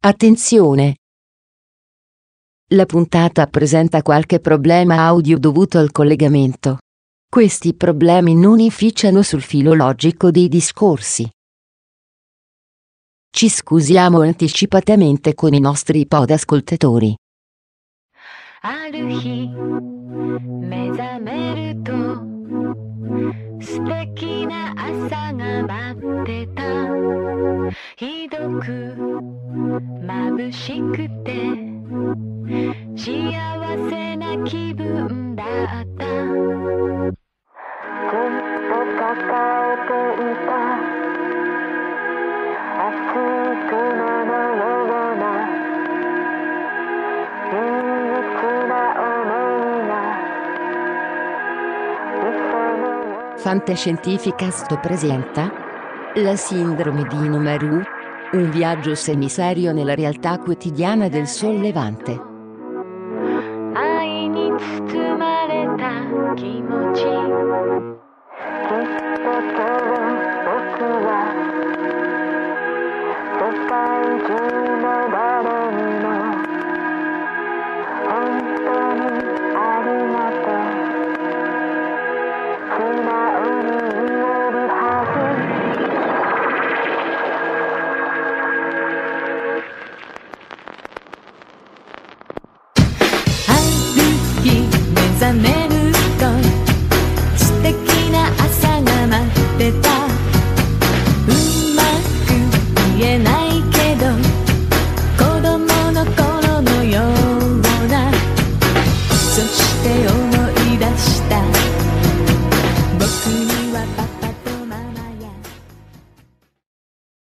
Attenzione! La puntata presenta qualche problema audio dovuto al collegamento. Questi problemi non inficiano sul filo logico dei discorsi. Ci scusiamo anticipatamente con i nostri podascoltatori. ある日目覚めると 素敵な朝が待ってた。ひどく眩しくて幸せな気分だった。ずっと抱えていた。熱い雲 Fantascientificast presenta La sindrome di Inomaru, un viaggio semiserio nella realtà quotidiana del sollevante. 愛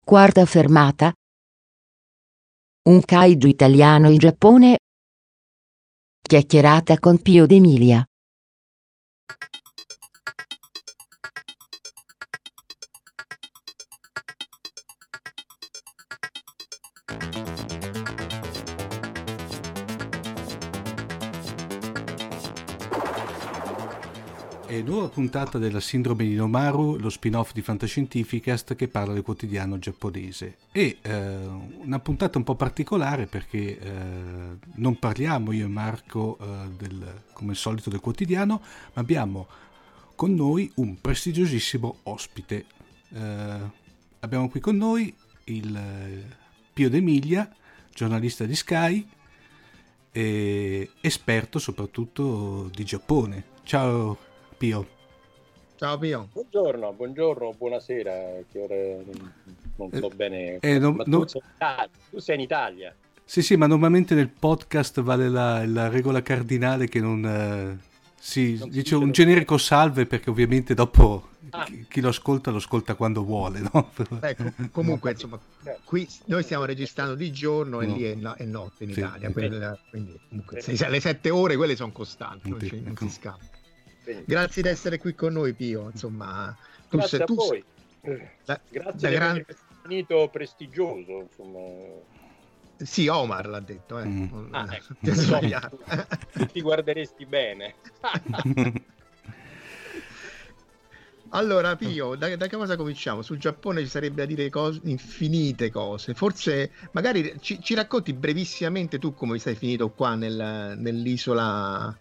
Quarta fermata. Un kaiju italiano in Giappone. Chiacchierata con Pio D'Emilia. E nuova puntata della Sindrome di Nomaru, lo spin-off di Fantascientificast che parla del quotidiano giapponese. E eh, una puntata un po' particolare perché eh, non parliamo io e Marco eh, del, come al solito del quotidiano, ma abbiamo con noi un prestigiosissimo ospite. Eh, abbiamo qui con noi il eh, Pio D'Emilia, giornalista di Sky e esperto soprattutto di Giappone. Ciao Pio. Ciao Pio. Buongiorno, buongiorno, buonasera, che ore non so Eh, bene. eh, non- ma non- tu, sei in Italia, tu sei in Italia. Sì, sì, ma normalmente nel podcast vale la, la regola cardinale che non... eh, si Non dice un generico salve perché ovviamente dopo Ah. chi, chi lo ascolta lo ascolta quando vuole, no? Ecco, comunque, insomma, qui noi stiamo registrando di giorno e No. lì è, no- è notte in Sì, Italia, quella- quindi comunque se- le sette ore quelle sono costanti, non, Sì, ci- non ecco. si scappa. Grazie di essere qui con noi Pio, insomma, tu grazie sei a tu voi. da- Grazie da di gran- definito prestigioso, insomma. Sì, Omar l'ha detto, eh. Mm. Ah, ecco. ti. Tu guarderesti bene. Allora, Pio, da, da che cosa cominciamo? Sul Giappone ci sarebbe da dire cose, infinite cose. Forse, magari ci, ci racconti brevissimamente tu come sei finito qua nel- nell'isola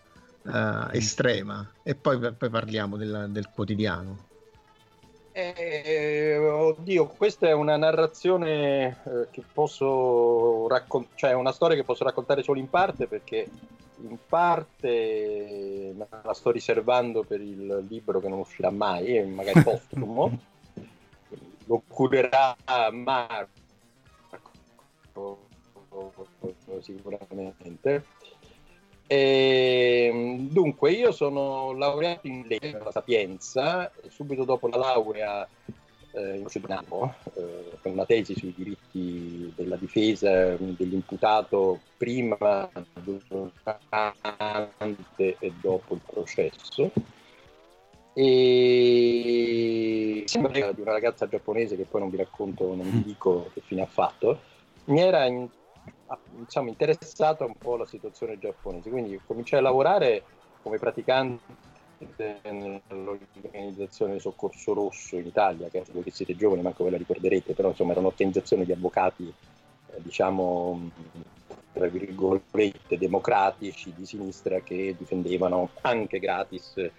eh, estrema e poi, poi parliamo del, del quotidiano. Eh, oddio, questa è una narrazione eh, che posso raccontare, cioè è una storia che posso raccontare solo in parte perché in parte la sto riservando per il libro che non uscirà mai, e magari postumo. Lo curerà Marco sicuramente. E, dunque, io sono laureato in legge alla Sapienza subito dopo la laurea eh, in procedimento eh, con una tesi sui diritti della difesa dell'imputato prima, durante e dopo il processo. E sembra di una ragazza giapponese che poi non vi racconto, non vi dico che fine ha fatto, mi era in- diciamo, interessata un po' la situazione giapponese, quindi cominciai a lavorare come praticante nell'organizzazione Soccorso Rosso in Italia, che voi che siete giovani manco ve la ricorderete, però insomma era un'organizzazione di avvocati eh, diciamo, tra virgolette, democratici di sinistra che difendevano anche gratis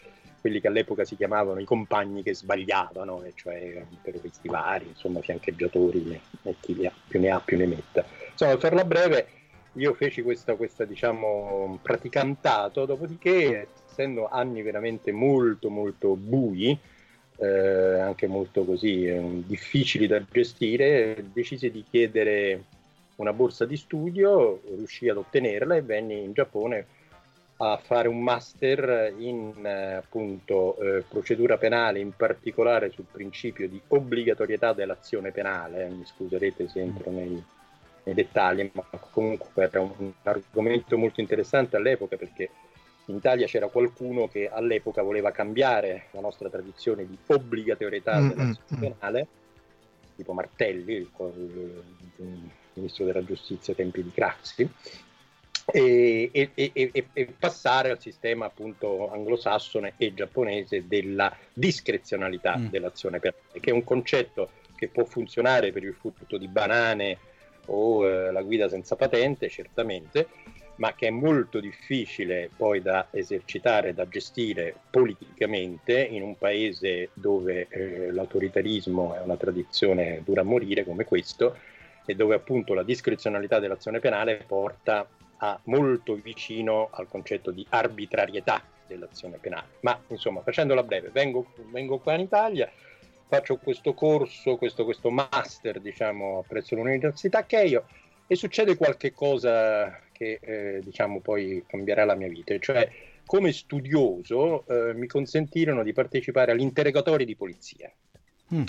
quelli che all'epoca si chiamavano i compagni che sbagliavano, e cioè terroristi vari, insomma fiancheggiatori e chi più ne ha più ne metta. Insomma, per farla breve, io feci questa, questa diciamo, praticantato, dopodiché, essendo anni veramente molto molto bui, eh, anche molto così eh, difficili da gestire, decisi di chiedere una borsa di studio, riuscì ad ottenerla e venni in Giappone a fare un master in eh, appunto eh, procedura penale, in particolare sul principio di obbligatorietà dell'azione penale. Mi scuserete se entro nei, nei dettagli, ma comunque era un, un argomento molto interessante all'epoca perché in Italia c'era qualcuno che all'epoca voleva cambiare la nostra tradizione di obbligatorietà mm-hmm. dell'azione penale, tipo Martelli, il, il, il, ministro della giustizia ai tempi di Craxi, e, e, e, e, passare al sistema appunto anglosassone e giapponese della discrezionalità mm. dell'azione penale, che è un concetto che può funzionare per il furto di banane o eh, la guida senza patente, certamente, ma che è molto difficile poi da esercitare, da gestire politicamente in un paese dove eh, l'autoritarismo è una tradizione dura a morire come questo e dove appunto la discrezionalità dell'azione penale porta a molto vicino al concetto di arbitrarietà dell'azione penale. Ma insomma, facendola breve, vengo, vengo qua in Italia, faccio questo corso, questo, questo master, diciamo, presso l'Università Cheio e succede qualche cosa che, eh, diciamo, poi cambierà la mia vita, cioè come studioso eh, mi consentirono di partecipare agli interrogatori di polizia. Mm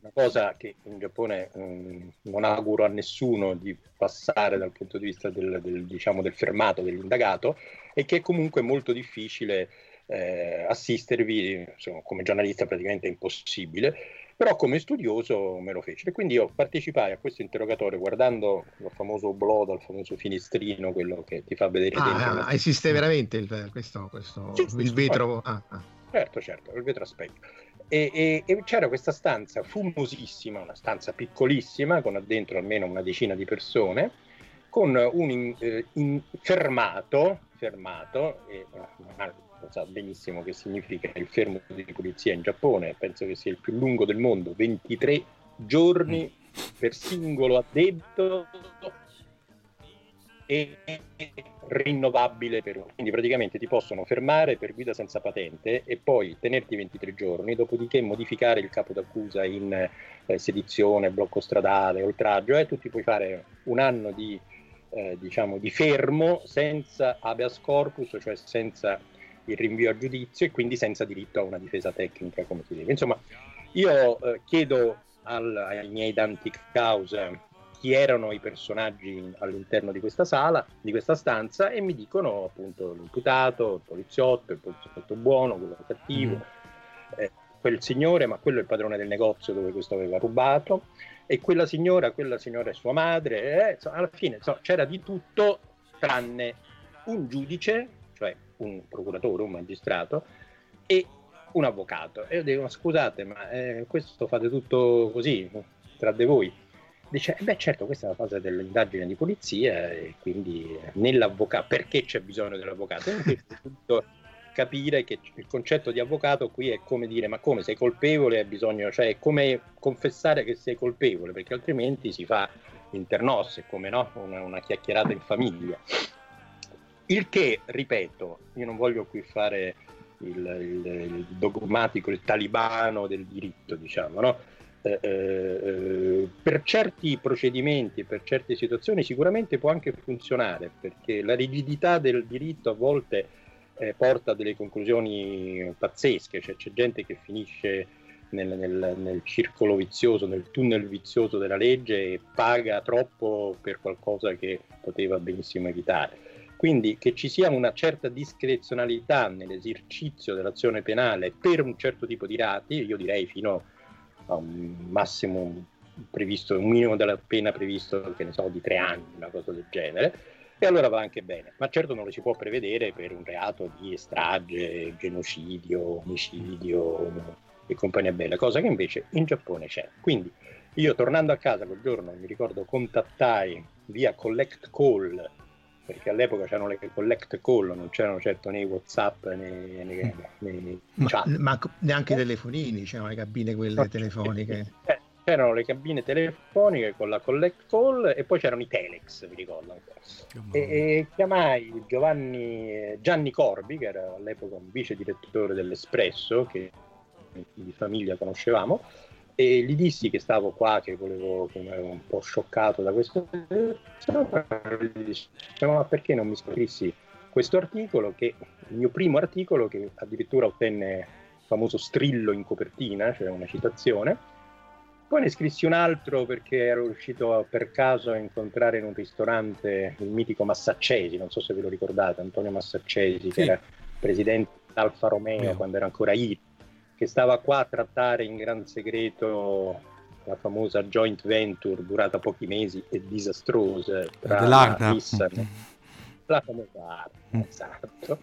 una cosa che in Giappone eh, non auguro a nessuno di passare dal punto di vista del, del, diciamo, del fermato, dell'indagato, e che è comunque molto difficile eh, assistervi, insomma, come giornalista praticamente è impossibile, però come studioso me lo fece. E quindi io partecipai a questo interrogatorio guardando il famoso blog, il famoso finestrino, quello che ti fa vedere ah, dentro. Ah, esiste veramente il, questo, questo sì, il vetro? Ah, ah. Certo, certo, il vetro a specchio. E, e, e, c'era questa stanza fumosissima, una stanza piccolissima, con dentro almeno una decina di persone, con un in, eh, in, fermato, fermato e, lo sa benissimo che significa il fermo di polizia in Giappone, penso che sia il più lungo del mondo, 23 giorni per singolo addetto e rinnovabile per quindi praticamente ti possono fermare per guida senza patente e poi tenerti 23 giorni dopodiché modificare il capo d'accusa in eh, sedizione, blocco stradale, oltraggio eh, tu ti puoi fare un anno di, eh, diciamo, di fermo senza habeas corpus cioè senza il rinvio a giudizio e quindi senza diritto a una difesa tecnica come si deve insomma io eh, chiedo al, ai miei danti causa chi erano i personaggi all'interno di questa sala, di questa stanza, e mi dicono appunto l'imputato, il poliziotto, il poliziotto buono, quello cattivo, mm. eh, quel signore, ma quello è il padrone del negozio dove questo aveva rubato, e quella signora, quella signora è sua madre, eh, insomma, alla fine insomma, c'era di tutto tranne un giudice, cioè un procuratore, un magistrato, e un avvocato. E io dico, scusate, ma eh, questo fate tutto così, tra di voi Dice, eh beh certo, questa è la fase dell'indagine di polizia e quindi nell'avvocato, perché c'è bisogno dell'avvocato? Innanzitutto capire che il concetto di avvocato qui è come dire, ma come sei colpevole, bisogno, cioè è come confessare che sei colpevole, perché altrimenti si fa internosse, come no? Una, una chiacchierata in famiglia. Il che, ripeto, io non voglio qui fare il, il, il dogmatico, il talibano del diritto, diciamo, no? Eh, eh, per certi procedimenti, per certe situazioni sicuramente può anche funzionare, perché la rigidità del diritto a volte eh, porta a delle conclusioni pazzesche, cioè, c'è gente che finisce nel, nel, nel, circolo vizioso, nel tunnel vizioso della legge e paga troppo per qualcosa che poteva benissimo evitare. Quindi che ci sia una certa discrezionalità nell'esercizio dell'azione penale per un certo tipo di reati, io direi fino a un massimo previsto, un minimo della pena previsto, che ne so, di tre anni, una cosa del genere, e allora va anche bene. Ma certo non lo si può prevedere per un reato di strage, genocidio, omicidio e compagnia bella, cosa che invece in Giappone c'è. Quindi Io tornando a casa quel giorno, mi ricordo, contattai via collect call, perché all'epoca c'erano le collect call, non c'erano certo nei Whatsapp né, né, nei Ma, chat. ma neanche i telefonini, c'erano le cabine quelle telefoniche. Eh, c'erano le cabine telefoniche con la collect call e poi c'erano i telex, mi ricordo ancora. E, e chiamai Giovanni, Gianni Corbi, che era all'epoca un vice direttore dell'Espresso, che di famiglia conoscevamo, e gli dissi che stavo qua, che volevo, che ero un po' scioccato da questo. Gli dissi, ma perché non mi scrissi questo articolo, che il mio primo articolo, che addirittura ottenne il famoso strillo in copertina, cioè una citazione. Poi ne scrissi un altro perché ero riuscito per caso a incontrare in un ristorante il mitico Massaccesi, non so se ve lo ricordate, Antonio Massaccesi, Sì. che era presidente d'Alfa Romeo Vero. quando era ancora IRI, che stava qua a trattare in gran segreto la famosa joint venture durata pochi mesi e disastrosa tra. Nissan la famosa Arna, Mm. esatto.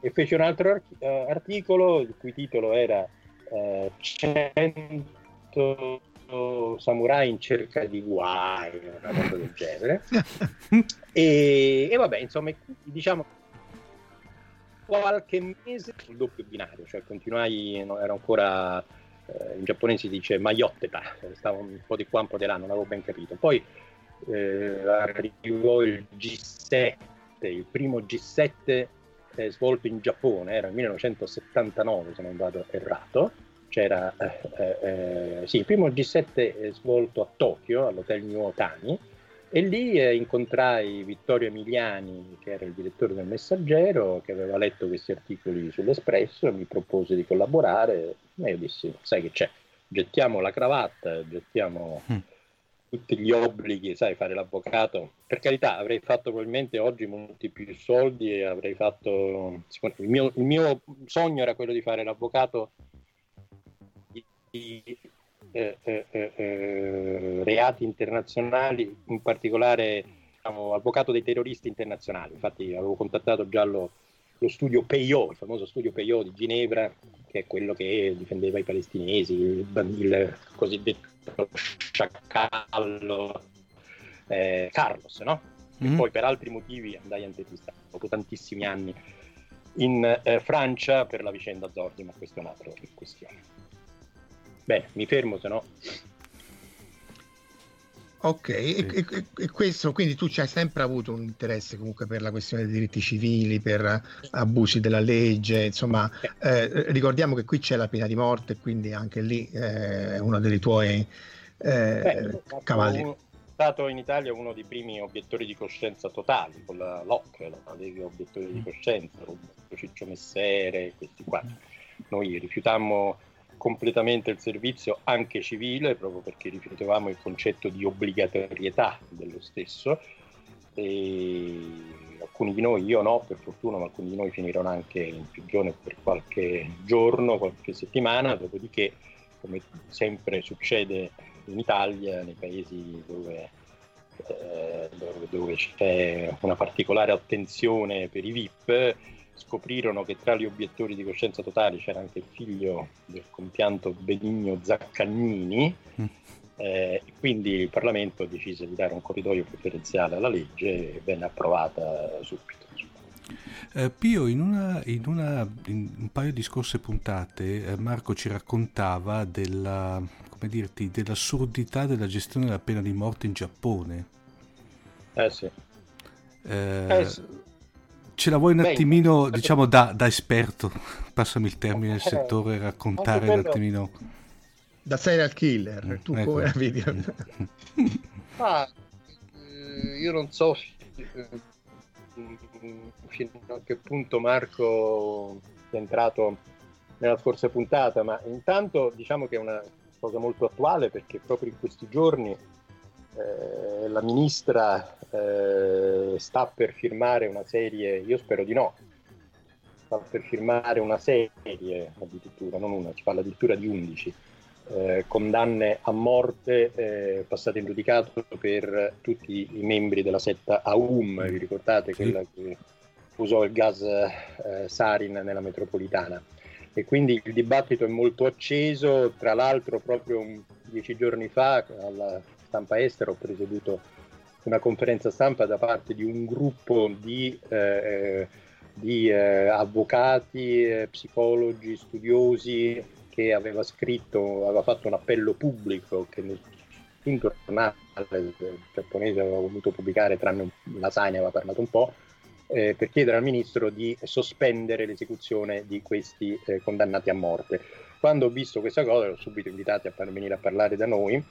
E fece un altro archi- eh, articolo il cui titolo era eh, 100 samurai in cerca di guai, una cosa del genere. E, e vabbè, insomma, diciamo qualche mese sul doppio binario, cioè continuai, no, ero ancora eh, in giapponese si dice maiotteta, stavo un po' di qua, un po' di là, non avevo ben capito. Poi eh, arrivò il G7, il primo G7 eh, svolto in Giappone, era il 1979 se non vado errato, c'era eh, eh, eh, sì, il primo G7 è svolto a Tokyo, all'hotel New Otani, e lì eh, incontrai Vittorio Emiliani, che era il direttore del Messaggero, che aveva letto questi articoli sull'Espresso, mi propose di collaborare. E io dissi: Sai che c'è? Gettiamo la cravatta, gettiamo Mm. tutti gli obblighi, sai, fare l'avvocato. Per carità, avrei fatto probabilmente oggi molti più soldi e avrei fatto. Il mio, il mio sogno era quello di fare l'avvocato di, di, eh, eh, eh, eh, reati internazionali, in particolare diciamo, avvocato dei terroristi internazionali. Infatti avevo contattato già lo, lo studio Peyo, il famoso studio Peyo di Ginevra, che è quello che difendeva i palestinesi, il, il cosiddetto sciacallo eh, Carlos, no? Mm. Poi per altri motivi andai a intervistare dopo tantissimi anni in eh, Francia per la vicenda Zordi, ma questa è un'altra questione. Bene, mi fermo, se no Ok, e, e- e questo quindi tu ci hai sempre avuto un interesse comunque per la questione dei diritti civili, per abusi della legge, insomma, eh, ricordiamo che qui c'è la pena di morte, quindi anche lì eh, è uno dei tuoi eh, Beh, cavalli. sono stato in Italia uno dei primi obiettori di coscienza totali con la LOC, la Lega Obiettori di Coscienza, Roberto Ciccio Messere, questi qua. Noi rifiutammo completamente il servizio anche civile proprio perché rifiutavamo il concetto di obbligatorietà dello stesso. E alcuni di noi, io no per fortuna, ma alcuni di noi finirono anche in prigione per qualche giorno, qualche settimana, dopodiché come sempre succede in Italia, nei paesi dove, eh, dove, dove c'è una particolare attenzione per i VIP, scoprirono che tra gli obiettori di coscienza totale c'era anche il figlio del compianto Benigno Zaccagnini, Mm. eh, quindi il Parlamento decise di dare un corridoio preferenziale alla legge e venne approvata subito. Eh, Pio, in, una, in, una, in un paio di scorse puntate eh, Marco ci raccontava della, come dirti, dell'assurdità della gestione della pena di morte in Giappone. Eh sì. Eh, Eh sì. Ce la vuoi un Beh, attimino, diciamo da, da esperto, passami il termine del Eh, settore, raccontare un attimino... Da serial killer, tu Ecco. come la vedi? Ma eh, io non so eh, fino a che punto Marco è entrato nella scorsa puntata, ma intanto diciamo che è una cosa molto attuale perché proprio in questi giorni eh, la ministra eh, sta per firmare una serie, io spero di no, sta per firmare una serie addirittura, non una, si parla addirittura di 11 eh, condanne a morte eh, passate in giudicato per tutti i membri della setta Aum, vi ricordate quella che usò il gas eh, sarin nella metropolitana. e quindi il dibattito è molto acceso. Tra l'altro, proprio un, dieci giorni fa alla stampa estera ho presieduto una conferenza stampa da parte di un gruppo di, eh, di eh, avvocati, eh, psicologi, studiosi che aveva scritto, aveva fatto un appello pubblico che nessun giornale giapponese aveva voluto pubblicare, tranne la SAI ne aveva parlato un po', eh, per chiedere al ministro di sospendere l'esecuzione di questi eh, condannati a morte. Quando ho visto questa cosa, l'ho subito invitati a venire a parlare da noi,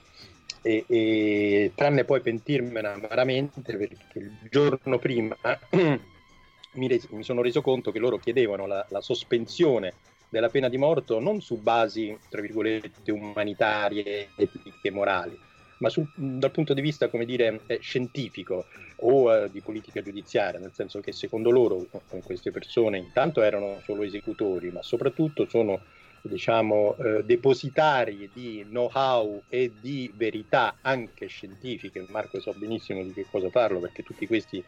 e, e, tranne poi pentirmene amaramente perché il giorno prima mi, res- mi, sono reso conto che loro chiedevano la, la sospensione della pena di morte non su basi, tra virgolette, umanitarie, etiche morali, ma sul, dal punto di vista, come dire, eh, scientifico o eh, di politica giudiziaria, nel senso che secondo loro queste persone intanto erano solo esecutori, ma soprattutto sono diciamo, eh, depositari di know-how e di verità anche scientifiche. Marco sa benissimo di che cosa parlo perché tutti questi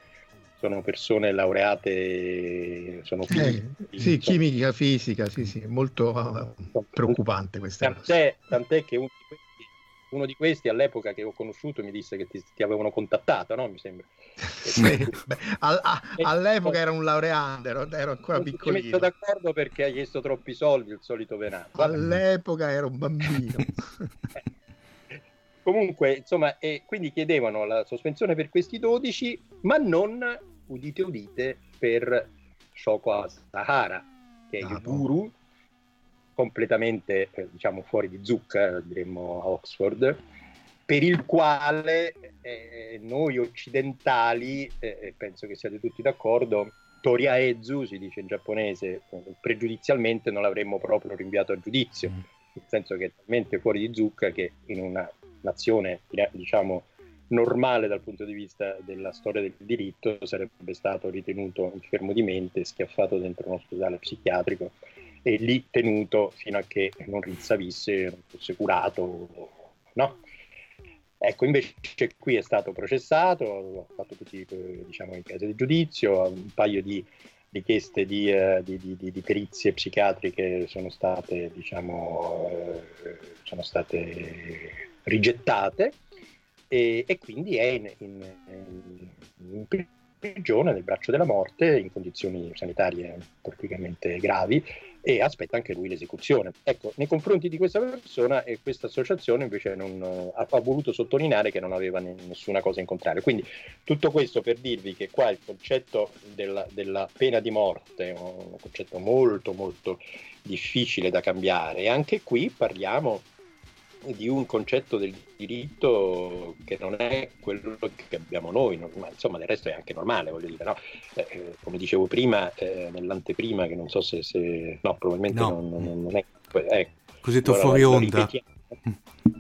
sono persone laureate, sono fisici. Eh, sì, chimica, fisica, sì, sì, molto uh, preoccupante questa tant'è, cosa. Tant'è che uno di questi uno di questi all'epoca che ho conosciuto mi disse che ti, ti avevano contattato, no? Mi sembra. all, a, all'epoca era un laureando, ero, ero ancora piccolino. Mi metto d'accordo perché hai chiesto troppi soldi, il solito venato. All'epoca ero un bambino. Comunque, insomma, e quindi chiedevano la sospensione per questi 12, ma non, udite udite, per Shoko Asahara, che è ah, il guru completamente eh, diciamo fuori di zucca, diremmo a Oxford, per il quale eh, noi occidentali, eh, penso che siate tutti d'accordo, Toriaezu, si dice in giapponese, pregiudizialmente non l'avremmo proprio rinviato a giudizio, mm. nel senso che è talmente fuori di zucca che in una nazione, diciamo, normale dal punto di vista della storia del diritto sarebbe stato ritenuto infermo di mente, schiaffato dentro un ospedale psichiatrico e lì tenuto fino a che non rinsavisse, non fosse curato, no? Ecco, invece qui è stato processato, ho fatto tutti diciamo, in casa di giudizio, un paio di richieste di, uh, di, di, di, perizie psichiatriche sono state, diciamo, uh, sono state rigettate e, e, quindi è in, in, in, prigione nel braccio della morte in condizioni sanitarie praticamente gravi e aspetta anche lui l'esecuzione. Ecco, nei confronti di questa persona e questa associazione invece non, ha, ha, voluto sottolineare che non aveva nessuna cosa in contrario. Quindi tutto questo per dirvi che qua il concetto della, della pena di morte è un concetto molto molto difficile da cambiare e anche qui parliamo di un concetto del diritto che non è quello che abbiamo noi, ma insomma del resto è anche normale, voglio dire, no? eh, eh come dicevo prima, eh, nell'anteprima, che non so se, se no, probabilmente no. Non, non, non, è... Eh, Cosiddetto fuori onda.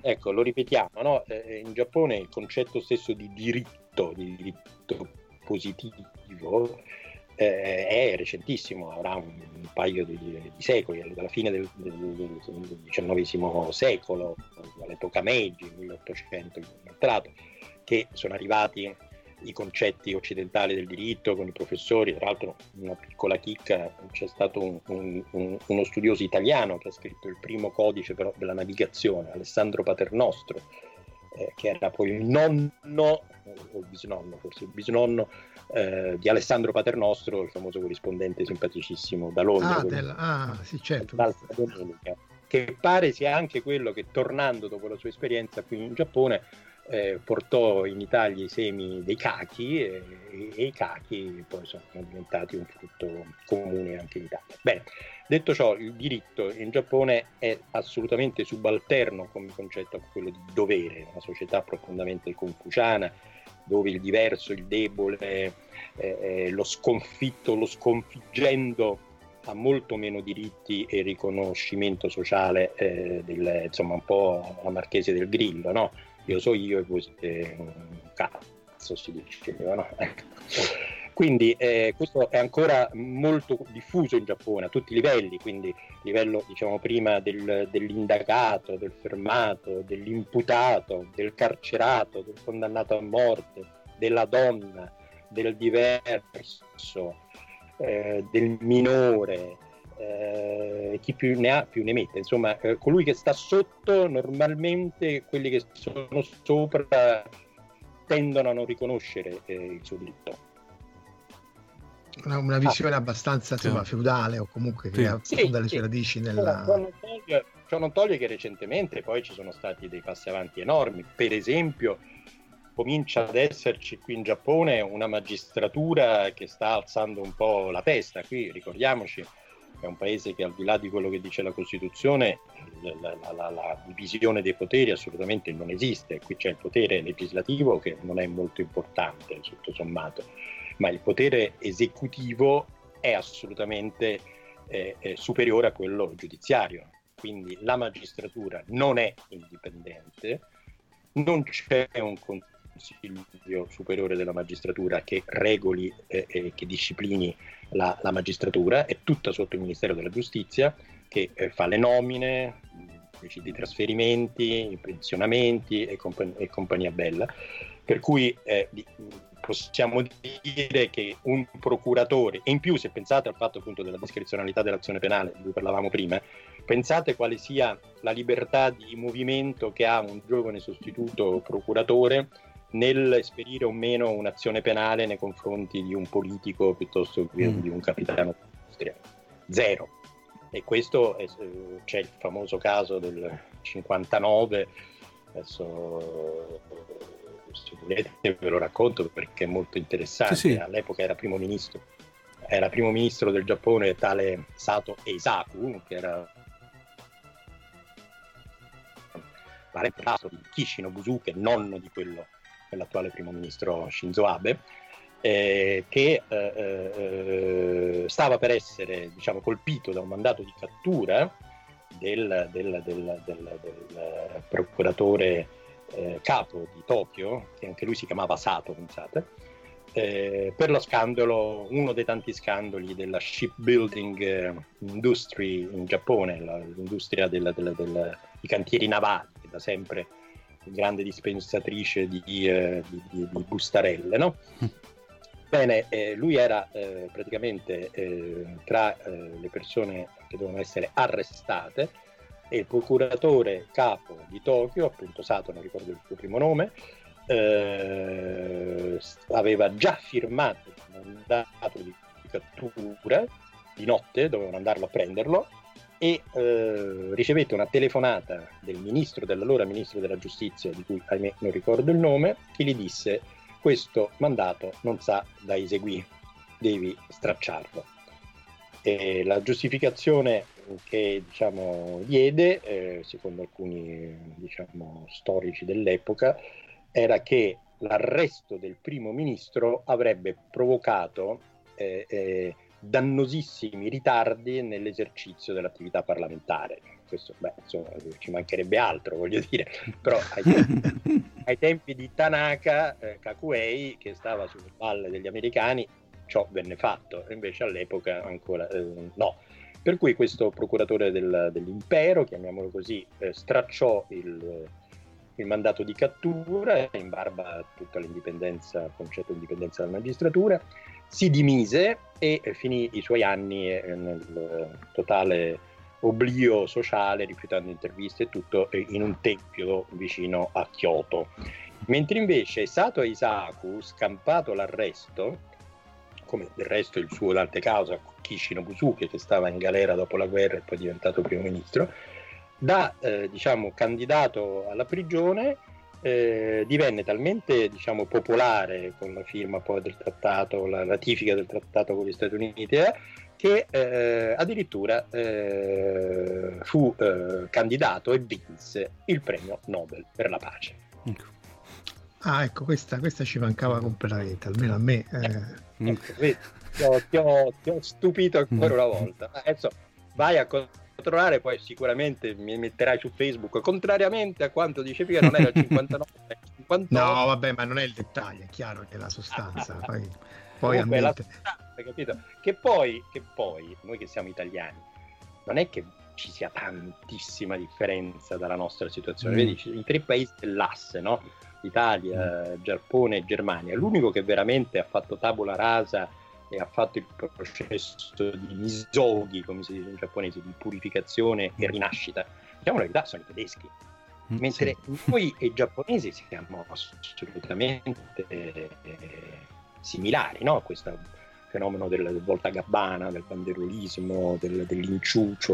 ecco, lo ripetiamo, no? Eh, in Giappone il concetto stesso di diritto, di diritto positivo, eh, è recentissimo, avrà un, un paio di, di, secoli, dalla fine del, del, del, XIX secolo, all'epoca Meiji, 1800 illustrato, che sono arrivati i concetti occidentali del diritto con i professori, tra l'altro una piccola chicca, c'è stato un, un, un, uno studioso italiano che ha scritto il primo codice della navigazione, Alessandro Paternostro, eh, che era poi il nonno, o il bisnonno forse, il bisnonno eh, di Alessandro Paternostro, il famoso corrispondente simpaticissimo da Londra. Ah, del, ah sì, certo. Domenica, che pare sia anche quello che tornando dopo la sua esperienza qui in Giappone eh, portò in Italia i semi dei cachi e, e, i cachi poi sono diventati un frutto comune anche in Italia. Bene, detto ciò, il diritto in Giappone è assolutamente subalterno come concetto a quello di dovere, una società profondamente confuciana dove il diverso, il debole, eh, eh, lo sconfitto, lo sconfiggendo ha molto meno diritti e riconoscimento sociale eh, del, insomma un po' la marchese del grillo, no? Io so io e voi siete un cazzo si diceva, no? Ecco. Quindi eh, questo è ancora molto diffuso in Giappone a tutti i livelli, quindi livello diciamo prima del, dell'indagato, del fermato, dell'imputato, del carcerato, del condannato a morte, della donna, del diverso, eh, del minore, eh, chi più ne ha più ne mette. Insomma, eh, colui che sta sotto, normalmente quelli che sono sopra tendono a non riconoscere eh, il suo diritto. Una, una visione ah, abbastanza insomma, sì. feudale o comunque che sì, affonda sì, le sue radici nella... Ciò non, toglie, ciò non toglie che recentemente poi ci sono stati dei passi avanti enormi. Per esempio, comincia ad esserci qui in Giappone una magistratura che sta alzando un po' la testa. Qui ricordiamoci, è un paese che al di là di quello che dice la Costituzione, la, la, la, la, divisione dei poteri assolutamente non esiste. Qui c'è il potere legislativo che non è molto importante, tutto sommato, ma il potere esecutivo è assolutamente eh, è superiore a quello giudiziario. Quindi la magistratura non è indipendente, non c'è un Consiglio Superiore della Magistratura che regoli e eh, che disciplini la, la, magistratura, è tutta sotto il Ministero della Giustizia che eh, fa le nomine, decide i trasferimenti, i pensionamenti e, compa- e compagnia bella. Per cui eh, possiamo dire che un procuratore, e in più se pensate al fatto appunto della discrezionalità dell'azione penale di cui parlavamo prima, pensate quale sia la libertà di movimento che ha un giovane sostituto procuratore nell'esperire o meno un'azione penale nei confronti di un politico piuttosto che mm. di un capitano industriale. Zero. E questo è, c'è il famoso caso del 59, adesso se volete ve lo racconto perché è molto interessante. Sì, sì. All'epoca era primo ministro, era primo ministro del Giappone tale Sato Eisaku, che era parente di Kishino Busuke, nonno di quello dell'attuale primo ministro Shinzo Abe, eh, che eh, eh, stava per essere diciamo, colpito da un mandato di cattura del, del, del, del procuratore eh, capo di Tokyo, che anche lui si chiamava Sato, pensate, eh, per lo scandalo, uno dei tanti scandali della shipbuilding eh, industry in Giappone, la, l'industria dei cantieri navali, che da sempre grande dispensatrice di, eh, di, di, di bustarelle, no? Bene, eh, lui era eh, praticamente tra le persone che dovevano essere arrestate e il procuratore capo di Tokyo, appunto Sato, non ricordo il suo primo nome, eh, aveva già firmato il mandato di cattura di notte, dovevano andarlo a prenderlo e eh, ricevette una telefonata del ministro, dell'allora ministro della giustizia, di cui ahimè non ricordo il nome, che gli disse questo mandato non sa da eseguire, devi stracciarlo. E la giustificazione che diciamo, diede, eh, secondo alcuni diciamo, storici dell'epoca, era che l'arresto del primo ministro avrebbe provocato eh, eh, dannosissimi ritardi nell'esercizio dell'attività parlamentare. Questo, beh, insomma, ci mancherebbe altro, voglio dire, però ai tempi, ai tempi di Tanaka, eh, Kakuei, che stava sulle palle degli americani, ciò venne fatto, invece all'epoca ancora eh, no. Per cui questo procuratore del, dell'impero, chiamiamolo così, eh, stracciò il, il mandato di cattura in barba a tutta l'indipendenza, il concetto di indipendenza della magistratura, si dimise e finì i suoi anni eh, nel totale oblio sociale, rifiutando interviste e tutto, eh, in un tempio vicino a Kyoto. Mentre invece Sato Isaku, scampato l'arresto, come del resto il suo Dante causa, Kishino Busuke, che stava in galera dopo la guerra e poi è diventato primo ministro, da eh, diciamo, candidato alla prigione eh, divenne talmente diciamo, popolare con la firma poi del trattato, la ratifica del trattato con gli Stati Uniti, eh, che eh, addirittura eh, fu eh, candidato e vinse il premio Nobel per la pace. Ecco. Ah, ecco, questa, questa ci mancava completamente, almeno a me. Eh. Ecco, ti, ho, ti, ho, ti, ho, stupito ancora una volta. Adesso vai a controllare, poi sicuramente mi metterai su Facebook, contrariamente a quanto dice Pia, non era il 59, era il 58. No, vabbè, ma non è il dettaglio, è chiaro che è la sostanza. poi, poi Comunque, la sostanza, capito? Che poi, che poi, noi che siamo italiani, non è che ci sia tantissima differenza dalla nostra situazione. Mm. Vedi, in tre paesi dell'asse, no? Italia, mm. Giappone e Germania, l'unico che veramente ha fatto tabula rasa e ha fatto il processo di misoghi, come si dice in giapponese, di purificazione e rinascita. Diciamo la verità, sono i tedeschi. Mm, Mentre sì. noi e i giapponesi siamo assolutamente eh, similari no? a questo fenomeno del, del volta gabbana, del banderolismo, del, dell'inciucio,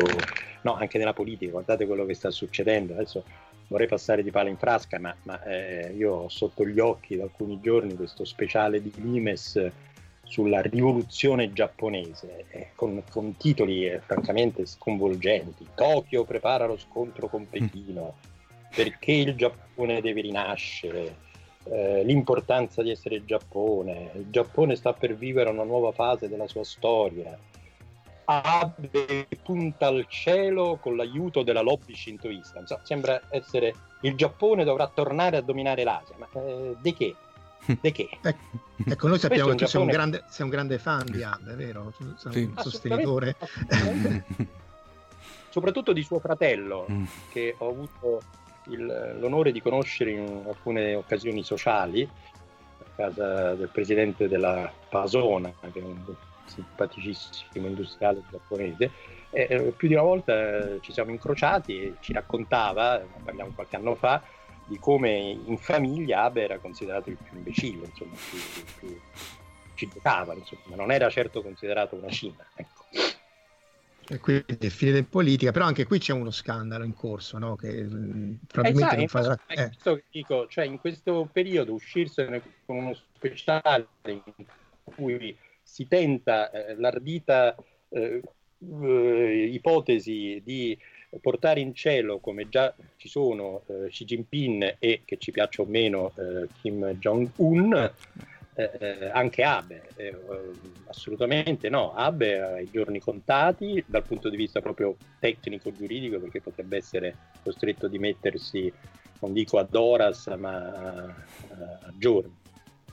no, anche nella politica. Guardate quello che sta succedendo. Adesso vorrei passare di palo in frasca, ma, ma eh, io ho sotto gli occhi da alcuni giorni questo speciale di Limes sulla rivoluzione giapponese, eh, con, con, titoli eh, francamente sconvolgenti. Tokyo prepara lo scontro con Pechino, perché il Giappone deve rinascere, eh, l'importanza di essere Giappone, il Giappone sta per vivere una nuova fase della sua storia. Abe punta al cielo con l'aiuto della lobby shintoista. Insomma, sembra essere il Giappone dovrà tornare a dominare l'Asia, ma eh, di che? De che? Ecco, ecco, noi sappiamo che tu sei un, grande, sei un, grande, fan di Abe, vero? sei sì. un sostenitore. Soprattutto di suo fratello, mm. che ho avuto il, l'onore di conoscere in alcune occasioni sociali, a casa del presidente della Pasona, che è un simpaticissimo industriale giapponese. E, eh, più di una volta eh, ci siamo incrociati e ci raccontava, parliamo qualche anno fa, di come in famiglia Abe era considerato il più imbecille, insomma, più, più, ci giocava, insomma, non era certo considerato una Cina. Ecco. E quindi è finita in politica, però anche qui c'è uno scandalo in corso, no? che mh, probabilmente eh, sai, non fa... Eh. Questo dico, cioè in questo periodo uscirsene con uno speciale in cui si tenta eh, l'ardita eh, eh, ipotesi di portare in cielo, come già ci sono eh, Xi Jinping e, che ci piaccia o meno, eh, Kim Jong-un, eh, eh anche Abe, eh, assolutamente no, Abe ha i giorni contati dal punto di vista proprio tecnico-giuridico perché potrebbe essere costretto a dimettersi, non dico ad horas, ma a giorni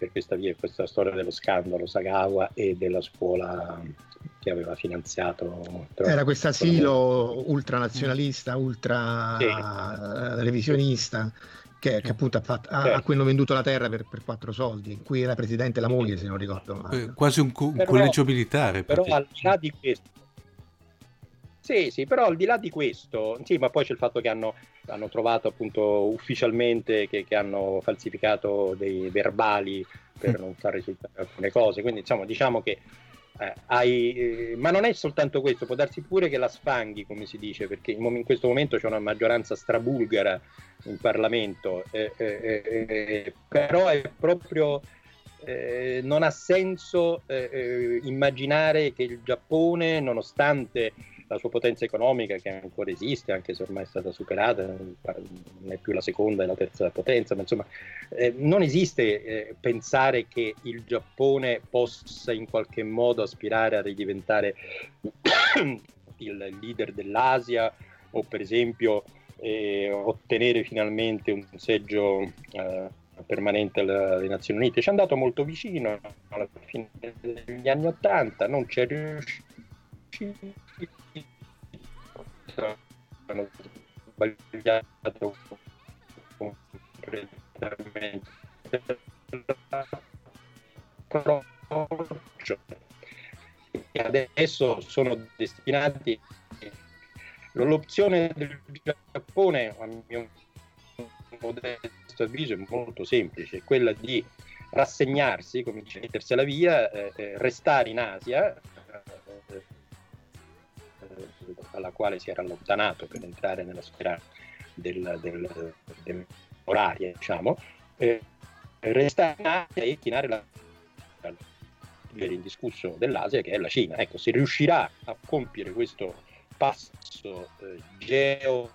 per questa via, questa storia dello scandalo Sagawa e della scuola che aveva finanziato. Era questo asilo ultranazionalista, ultra sì. revisionista. Che, che, appunto ha fatto, a, certo. a, cui hanno venduto la terra per, per, quattro soldi, in cui era presidente la moglie, se non ricordo male. Eh, quasi un, co- un però, collegio militare. Però al di là di questo, sì, sì, però al di là di questo, sì, ma poi c'è il fatto che hanno, hanno trovato appunto ufficialmente che, che, hanno falsificato dei verbali per non far risultare alcune cose, quindi insomma diciamo che eh, hai, eh, ma non è soltanto questo, può darsi pure che la sfanghi, come si dice, perché in, in questo momento c'è una maggioranza strabulgara in Parlamento, eh, eh, eh però è proprio... non ha senso immaginare che il Giappone, nonostante la sua potenza economica che ancora esiste, anche se ormai è stata superata, non è più la seconda e la terza potenza, ma insomma eh, non esiste eh, pensare che il Giappone possa in qualche modo aspirare a ridiventare il leader dell'Asia o per esempio eh, ottenere finalmente un seggio eh, permanente alle Nazioni Unite. Ci è andato molto vicino alla fine degli anni Ottanta, non c'è riuscito hanno sbagliato completamente. L'approccio e adesso sono destinati l'opzione del Giappone a mio modesto avviso è molto semplice quella di rassegnarsi, cominciare a mettersi alla via, eh, eh, restare in Asia, dalla quale si era allontanato per entrare nella sfera del, del, dell'oraria, diciamo, eh, restare in Asia e chinare la indiscusso dell'Asia che è la Cina. Ecco, se riuscirà a compiere questo passo eh, geo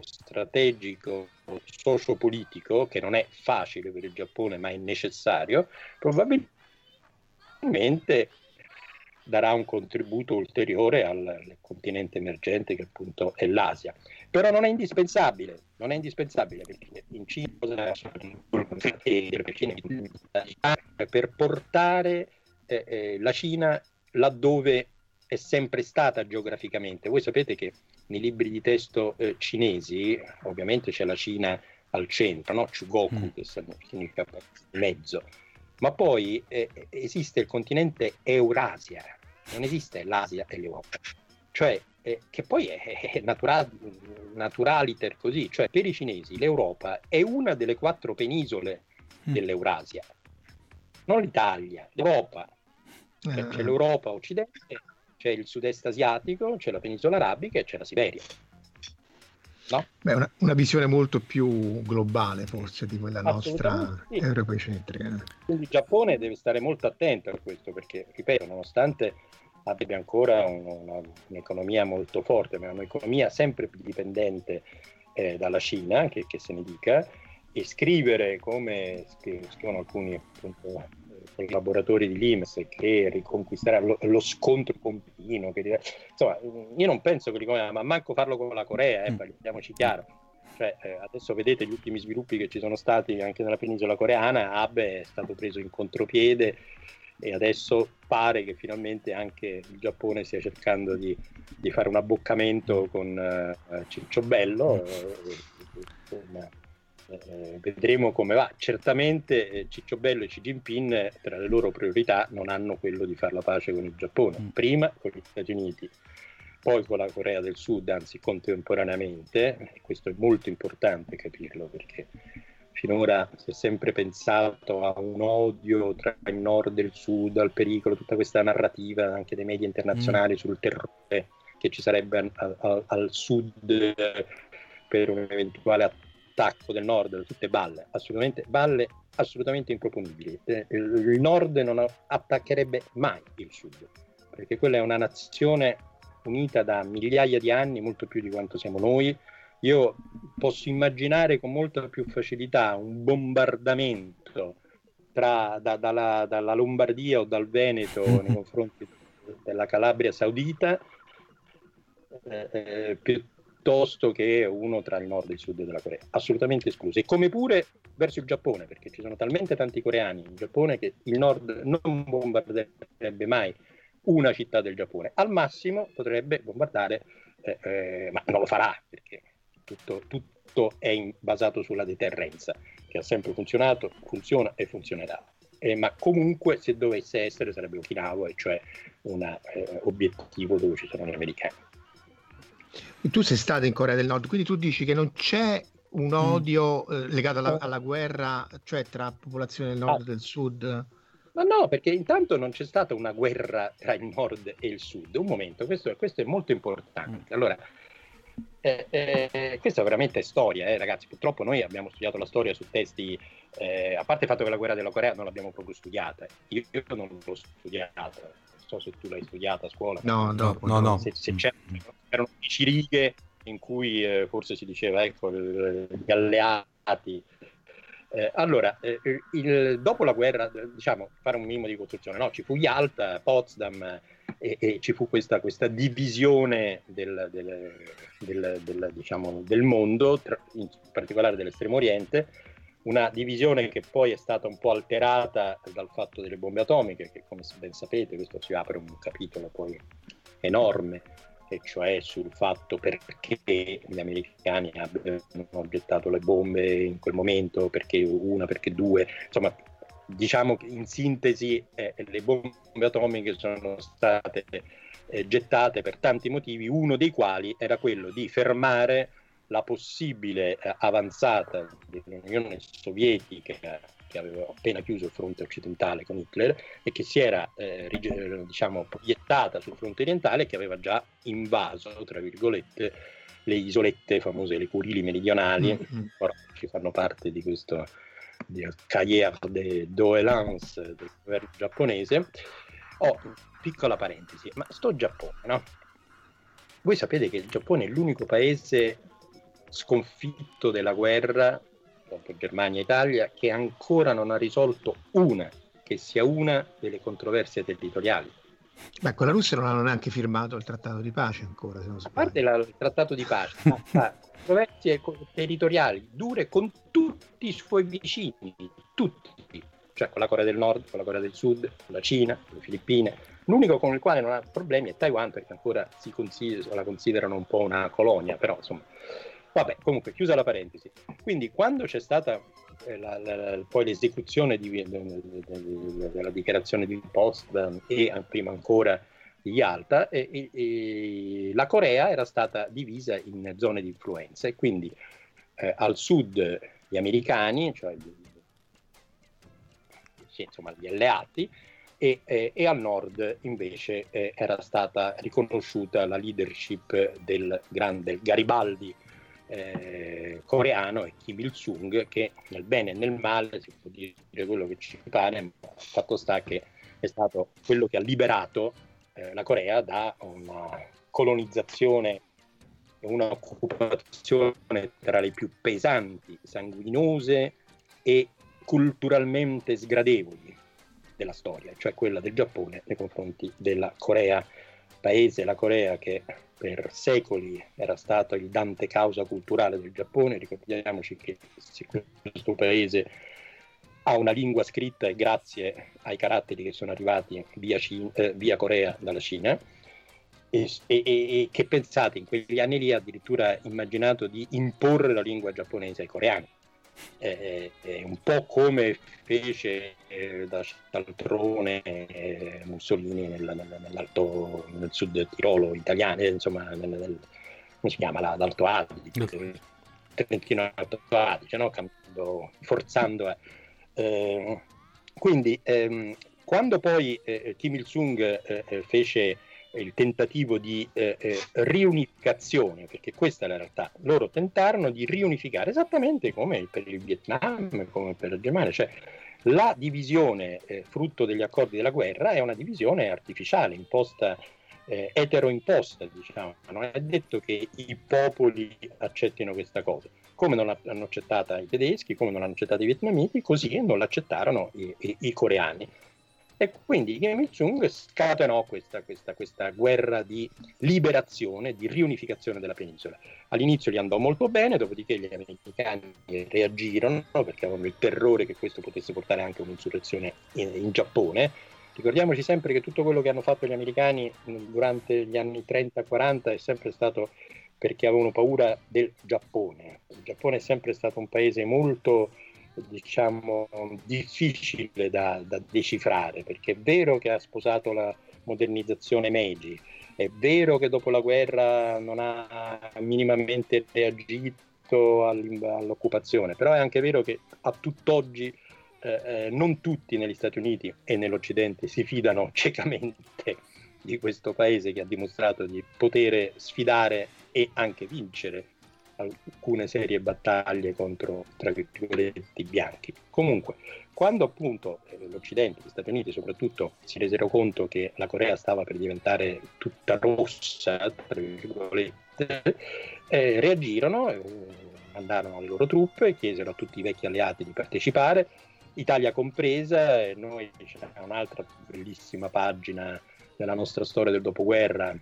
strategico sociopolitico che non è facile per il Giappone ma è necessario probabilmente darà un contributo ulteriore al, continente emergente che appunto è l'Asia. Però non è indispensabile, non è indispensabile perché in Cina per portare eh, eh, la Cina laddove è sempre stata geograficamente. Voi sapete che nei libri di testo eh, cinesi, ovviamente c'è la Cina al centro, no? Chugoku, mm. che significa mezzo, ma poi eh, esiste il continente Eurasia, non esiste l'Asia e l'Europa. Cioè, eh, che poi è, è natura- naturaliter così, cioè per i cinesi l'Europa è una delle quattro penisole mm. dell'Eurasia, non l'Italia, l'Europa. Cioè, eh. C'è l'Europa occidente, c'è il sud-est asiatico, c'è la penisola arabica e c'è la Siberia. No? Beh, una, una, visione molto più globale forse di quella nostra sì. europecentrica. Quindi il Giappone deve stare molto attento a questo perché, ripeto, nonostante abbia ancora una, un'economia molto forte, ma un'economia sempre più dipendente eh, dalla Cina, che, che, se ne dica, e scrivere come scrivono alcuni appunto, collaboratori di Limes che riconquisterà lo, lo scontro con Pino. Che, insomma, io non penso che riconquisterà, ma manco farlo con la Corea, eh, mm. parliamoci chiaro. Cioè, eh, adesso vedete gli ultimi sviluppi che ci sono stati anche nella penisola coreana, Abe è stato preso in contropiede e adesso pare che finalmente anche il Giappone stia cercando di, di fare un abboccamento con uh, Ciccio Bello. Uh, eh, vedremo come va. Certamente eh, Ciccio Bello e Xi Jinping tra le loro priorità non hanno quello di fare la pace con il Giappone, mm. prima con gli Stati Uniti, poi con la Corea del Sud, anzi contemporaneamente, e questo è molto importante capirlo perché finora si è sempre pensato a un odio tra il nord e il sud, al pericolo, tutta questa narrativa anche dei media internazionali mm. sul terrore che ci sarebbe al, al, al sud per un eventuale attacco attacco del nord, tutte balle, assolutamente, balle assolutamente improponibili. Eh, il nord non attaccherebbe mai il sud, perché quella è una nazione unita da migliaia di anni, molto più di quanto siamo noi. Io posso immaginare con molta più facilità un bombardamento tra, da, dalla, dalla, Lombardia o dal Veneto nei confronti della Calabria Saudita eh, eh, piuttosto che uno tra il nord e il sud della Corea, assolutamente escluso. E come pure verso il Giappone, perché ci sono talmente tanti coreani in Giappone che il nord non bombarderebbe mai una città del Giappone, al massimo potrebbe bombardare, eh, eh, ma non lo farà perché tutto, tutto è in, basato sulla deterrenza, che ha sempre funzionato, funziona e funzionerà. Eh, ma comunque se dovesse essere sarebbe Okinawa, cioè un eh, obiettivo dove ci sono gli americani. Tu sei stato in Corea del Nord, quindi tu dici che non c'è un mm. odio mm. eh, legato alla, alla, guerra, cioè tra popolazione del nord ah. e del sud? Ma no, perché intanto non c'è stata una guerra tra il nord e il sud. Un momento, questo, questo è molto importante. Mm. Allora, eh, eh, questa è veramente storia, eh, ragazzi. Purtroppo noi abbiamo studiato la storia su testi, eh, a parte il fatto che la guerra della Corea non l'abbiamo proprio studiata. Io, io non l'ho studiata, so se tu l'hai studiata a scuola. No, no, no. no. Se, se c'erano 10 righe in cui eh, forse si diceva, ecco, gli alleati. Eh, allora, eh, il, dopo la guerra, diciamo, fare un minimo di costruzione, no? ci fu Yalta, Potsdam e, e ci fu questa, questa divisione del, del, del, diciamo, del mondo, tra, in particolare dell'estremo oriente, una divisione che poi è stata un po' alterata dal fatto delle bombe atomiche, che come ben sapete questo si apre un capitolo poi enorme, e cioè sul fatto perché gli americani abbiano gettato le bombe in quel momento, perché una, perché due, insomma diciamo che in sintesi eh, le bombe atomiche sono state eh, gettate per tanti motivi, uno dei quali era quello di fermare la possibile eh, avanzata dell'Unione Sovietica che aveva appena chiuso il fronte occidentale con Hitler e che si era eh, eh diciamo, proiettata sul fronte orientale e che aveva già invaso, tra virgolette, le isolette famose, le Curili meridionali, mm-hmm. ora ci fanno parte di questo di cahier de doelance del governo giapponese. Oh, piccola parentesi, ma sto Giappone, no? Voi sapete che il Giappone è l'unico paese sconfitto della guerra, dopo Germania e Italia, che ancora non ha risolto una, che sia una delle controversie territoriali. Beh, con la Russia non hanno neanche firmato il trattato di pace ancora, se non A parte la, il trattato di pace, ma controversie territoriali dure con tutti i suoi vicini, tutti, cioè con la Corea del Nord, con la Corea del Sud, con la Cina, con le Filippine. L'unico con il quale non ha problemi è Taiwan perché ancora si consider- la considerano un po' una colonia, però insomma Vabbè, comunque, chiusa la parentesi. Quindi, quando c'è stata eh, la, la, poi l'esecuzione di, de, de, de, della dichiarazione di Potsdam e prima ancora di Yalta, e, e, e la Corea era stata divisa in zone di influenza e quindi eh, al sud gli americani, cioè sì, insomma, gli alleati, e, eh, e, al nord invece eh, era stata riconosciuta la leadership del grande Garibaldi eh, coreano e Kim Il-sung che nel bene e nel male si può dire quello che ci pare, ma fatto sta che è stato quello che ha liberato eh, la Corea da una colonizzazione e un'occupazione tra le più pesanti, sanguinose e culturalmente sgradevoli della storia, cioè quella del Giappone nei confronti della Corea, paese, la Corea che per secoli era stato il dante causa culturale del Giappone, ricordiamoci che questo paese ha una lingua scritta grazie ai caratteri che sono arrivati via, Cina, eh, via Corea dalla Cina, e, e, e, che pensate in quegli anni lì addirittura immaginato di imporre la lingua giapponese ai coreani. È, è un po' come fece eh, da Cialtrone eh, Mussolini nel, nel, nell'alto, nel sud Tirolo italiano, eh, insomma, nel, nel, come si chiama l'Alto Adige, Trentino Alto Adige, no? Cambiando, forzando. Eh, quindi ehm, quando poi eh, Kim Il-sung eh, fece il tentativo di eh, eh, riunificazione, perché questa è la realtà. Loro tentarono di riunificare esattamente come per il Vietnam, come per la Germania, cioè la divisione eh, frutto degli accordi della guerra è una divisione artificiale, imposta, eh, eteroimposta, diciamo. Non è detto che i popoli accettino questa cosa. Come non l'hanno accettata i tedeschi, come non l'hanno accettata i vietnamiti, così non l'accettarono i, i, i coreani e quindi Kim Il-sung scatenò questa, questa, questa, guerra di liberazione, di riunificazione della penisola. All'inizio gli andò molto bene, dopodiché gli americani reagirono perché avevano il terrore che questo potesse portare anche un'insurrezione in, in Giappone. Ricordiamoci sempre che tutto quello che hanno fatto gli americani durante gli anni 30-40 è sempre stato perché avevano paura del Giappone. Il Giappone è sempre stato un paese molto diciamo, difficile da, da, decifrare, perché è vero che ha sposato la modernizzazione Meiji, è vero che dopo la guerra non ha minimamente reagito all'occupazione, però è anche vero che a tutt'oggi eh, eh, non tutti negli Stati Uniti e nell'Occidente si fidano ciecamente di questo paese che ha dimostrato di poter sfidare e anche vincere alcune serie battaglie contro, tra virgolette, i bianchi. Comunque, quando appunto eh, l'Occidente, gli Stati Uniti soprattutto, si resero conto che la Corea stava per diventare tutta rossa, tra virgolette, eh, reagirono, eh, mandarono le loro truppe, chiesero a tutti i vecchi alleati di partecipare, Italia compresa, e noi c'è un'altra bellissima pagina della nostra storia del dopoguerra,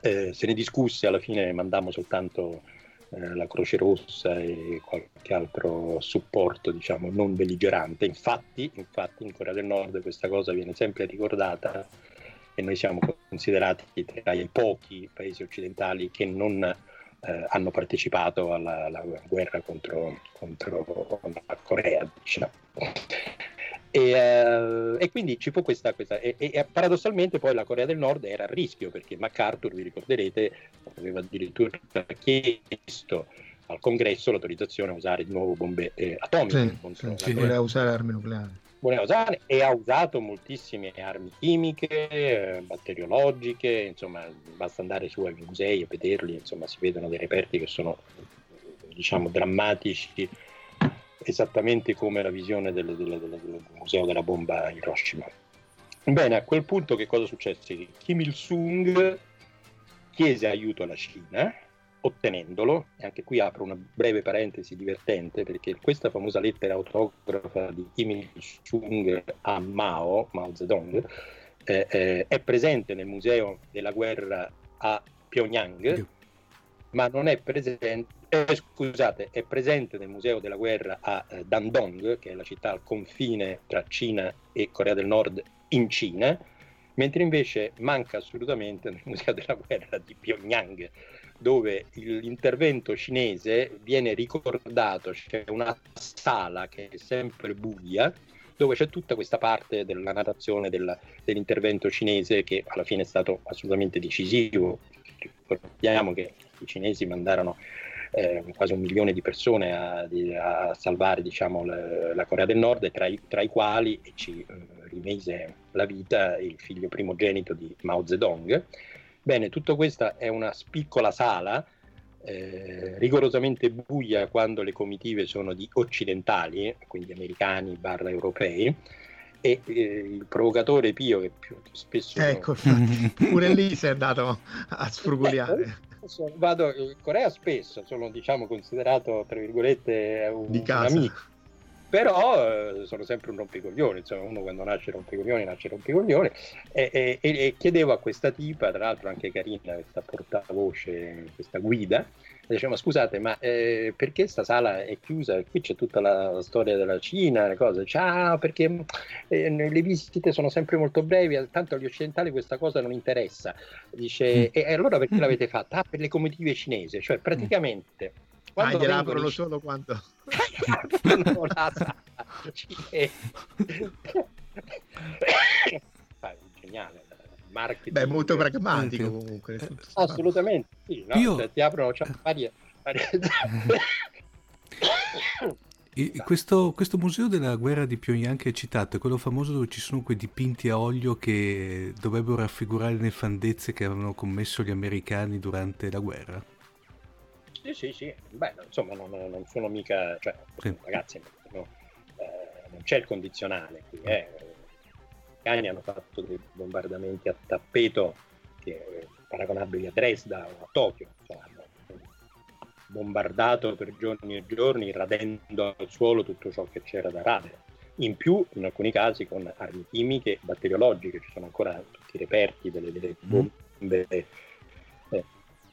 eh, se ne discusse, alla fine mandammo soltanto eh, la Croce Rossa e qualche altro supporto diciamo non belligerante. Infatti, infatti in Corea del Nord questa cosa viene sempre ricordata e noi siamo considerati tra i pochi paesi occidentali che non eh, hanno partecipato alla, alla guerra contro, contro, la Corea. Diciamo. E, uh, e, quindi ci fu questa, questa e, e, paradossalmente poi la Corea del Nord era a rischio perché MacArthur, vi ricorderete, aveva addirittura chiesto al congresso l'autorizzazione a usare di nuovo bombe eh, atomiche. Sì, sì, voleva usare armi nucleari. Voleva usare e ha usato moltissime armi chimiche, eh, batteriologiche, insomma basta andare su ai musei e vederli, insomma si vedono dei reperti che sono diciamo drammatici esattamente come la visione del, del, del, del museo della bomba Hiroshima. Bene, a quel punto che cosa successe? Kim Il-sung chiese aiuto alla Cina, ottenendolo, e anche qui apro una breve parentesi divertente, perché questa famosa lettera autografa di Kim Il-sung a Mao, Mao Zedong, eh, eh, è presente nel Museo della Guerra a Pyongyang, ma non è presente, eh, scusate, è presente nel Museo della Guerra a eh, Dandong, che è la città al confine tra Cina e Corea del Nord in Cina, mentre invece manca assolutamente nel Museo della Guerra di Pyongyang, dove l'intervento cinese viene ricordato, c'è una sala che è sempre buia, dove c'è tutta questa parte della narrazione del, dell'intervento cinese che alla fine è stato assolutamente decisivo. Ricordiamo che i cinesi mandarono eh, quasi un milione di persone a, a salvare diciamo, la, la, Corea del Nord, tra i, tra i quali ci eh, rimise la vita il figlio primogenito di Mao Zedong. Bene, tutto questa è una piccola sala eh, rigorosamente buia quando le comitive sono di occidentali, quindi americani barra europei, e eh, il provocatore Pio che più spesso... Ecco, pure lì si è andato a sfrugugliare. Sono, vado in Corea spesso, sono diciamo considerato tra virgolette un, un amico. Però eh, sono sempre un rompicoglione, insomma uno quando nasce rompicoglione nasce rompicoglione e, e, e, chiedevo a questa tipa, tra l'altro anche carina, questa portavoce, questa guida, dicevo ma scusate ma eh, perché questa sala è chiusa? Qui c'è tutta la storia della Cina, le cose, ciao ah, perché eh, le visite sono sempre molto brevi, tanto agli occidentali questa cosa non interessa, dice mm. e allora perché l'avete fatta? Ah per le comitive cinesi, cioè praticamente... Mm quando ah, gliela aprono solo quando... marketing. Beh, molto pragmatico comunque. Assolutamente, sì, no? Io... cioè, ti aprono cioè, varie... varie... questo, questo, museo della guerra di Pyongyang che hai citato è quello famoso dove ci sono quei dipinti a olio che dovrebbero raffigurare le nefandezze che avevano commesso gli americani durante la guerra? Sì, sì, sì. Beh, insomma, non, non sono mica... Cioè, sì. ragazzi, no, eh, non c'è il condizionale qui, eh. I cani hanno fatto dei bombardamenti a tappeto che, paragonabili a Dresda o a Tokyo. Cioè, hanno bombardato per giorni e giorni, radendo al suolo tutto ciò che c'era da radere. In più, in alcuni casi, con armi chimiche e batteriologiche, ci sono ancora tutti i reperti delle, delle mm. bombe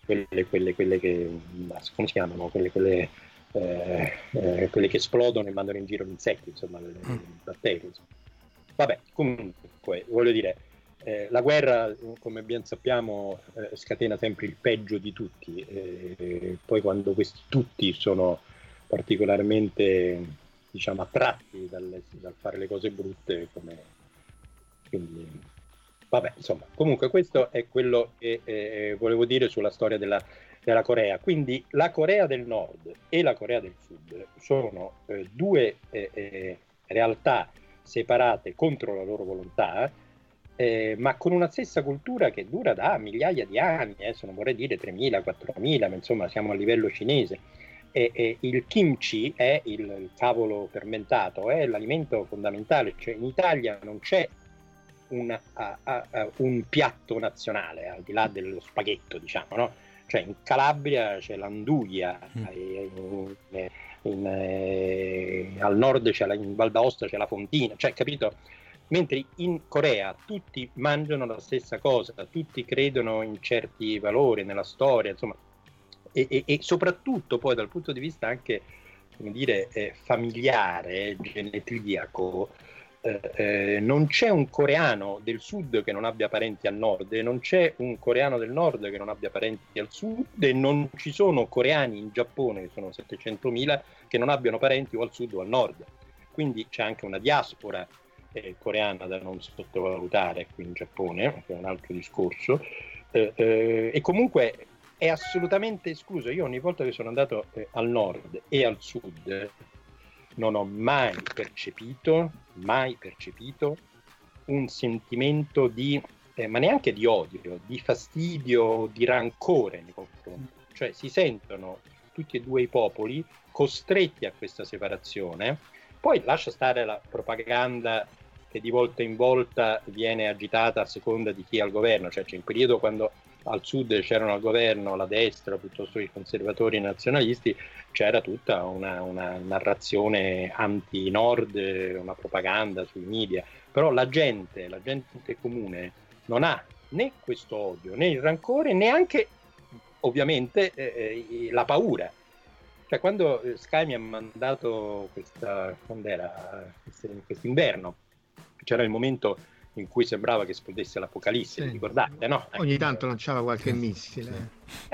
quelle, quelle, quelle che, come si chiamano, quelle, quelle, eh, eh, quelle, che esplodono e mandano in giro gli insetti, insomma, i mm. batteri. Insomma. Vabbè, comunque, voglio dire, eh, la guerra, come ben sappiamo, eh, scatena sempre il peggio di tutti, poi quando questi tutti sono particolarmente diciamo, attratti dal, dal fare le cose brutte, come, quindi Vabbè, insomma, comunque questo è quello che eh, volevo dire sulla storia della, della, Corea. Quindi la Corea del Nord e la Corea del Sud sono eh, due eh, eh realtà separate contro la loro volontà, eh, ma con una stessa cultura che dura da migliaia di anni, adesso non vorrei dire 3.000, 4.000, ma insomma siamo a livello cinese. E, e il kimchi è il, il cavolo fermentato, è l'alimento fondamentale, cioè in Italia non c'è un, a, a, un piatto nazionale, al di là dello spaghetto, diciamo, no? Cioè in Calabria c'è l'anduia, mm. in, in, in, eh, al nord c'è la, in Val d'Aosta c'è la fontina, cioè capito? Mentre in Corea tutti mangiano la stessa cosa, tutti credono in certi valori, nella storia, insomma, e, e, e soprattutto poi dal punto di vista anche, come dire, eh, familiare, genetriaco, eh, eh, non c'è un coreano del sud che non abbia parenti al nord e non c'è un coreano del nord che non abbia parenti al sud e non ci sono coreani in Giappone, che sono 700.000, che non abbiano parenti o al sud o al nord. Quindi c'è anche una diaspora eh, coreana da non sottovalutare qui in Giappone, che è un altro discorso. Eh, eh, e comunque è assolutamente escluso. Io ogni volta che sono andato eh, al nord e al sud non ho mai percepito, mai percepito un sentimento di, eh, ma neanche di odio, di fastidio, di rancore nei confronti. Cioè si sentono tutti e due i popoli costretti a questa separazione. Poi lascia stare la propaganda che di volta in volta viene agitata a seconda di chi è al governo, cioè c'è un periodo quando al sud c'erano al governo la destra piuttosto che i conservatori nazionalisti, c'era tutta una, una narrazione anti-nord, una propaganda sui media, però la gente, la gente comune non ha né questo odio, né il rancore, neanche ovviamente eh, eh la paura. Cioè quando eh, Sky mi ha mandato questa, quando era, quest'inverno, c'era il momento in cui sembrava che esplodesse l'apocalisse, Sì. ricordate, no? Ogni tanto lanciava qualche missile.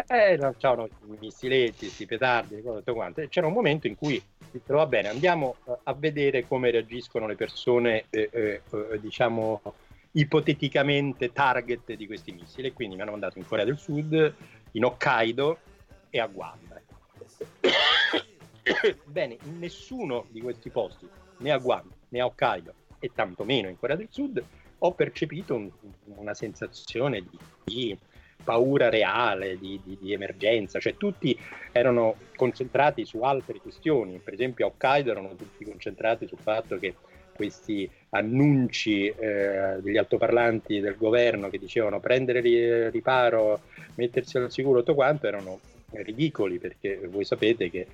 Eh, lanciavano i missiletti, questi petardi, tutto quanto. E C'era un momento in cui dissero, va bene, andiamo eh, a vedere come reagiscono le persone, eh, eh, eh, diciamo, ipoteticamente target di questi missili. E quindi mi hanno mandato in Corea del Sud, in Hokkaido e a Guam. Bene, in nessuno di questi posti, né a Guam né a Hokkaido e tantomeno in Corea del Sud, ho percepito un- una sensazione di, di paura reale, di, di- di emergenza, cioè tutti erano concentrati su altre questioni, per esempio a Hokkaido erano tutti concentrati sul fatto che questi annunci eh, degli altoparlanti del governo che dicevano prendere ri- riparo, mettersi al sicuro, tutto quanto erano ridicoli perché voi sapete che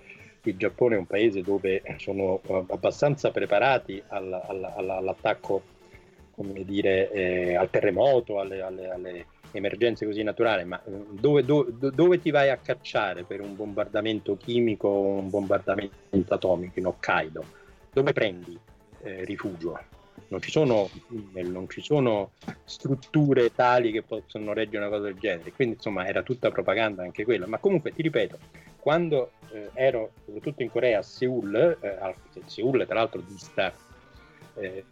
il Giappone è un paese dove sono abbastanza preparati al- al- al- all'attacco, come dire, eh, al terremoto, alle, alle- alle emergenze così naturali, ma eh, dove, do- do- dove ti vai a cacciare per un bombardamento chimico o un bombardamento atomico in Hokkaido? Dove prendi eh, rifugio? Non ci, sono, non ci sono strutture tali che possono reggere una cosa del genere, quindi insomma era tutta propaganda anche quella, ma comunque ti ripeto, quando eh, ero soprattutto in Corea a Seoul, eh, Seoul tra l'altro dista eh,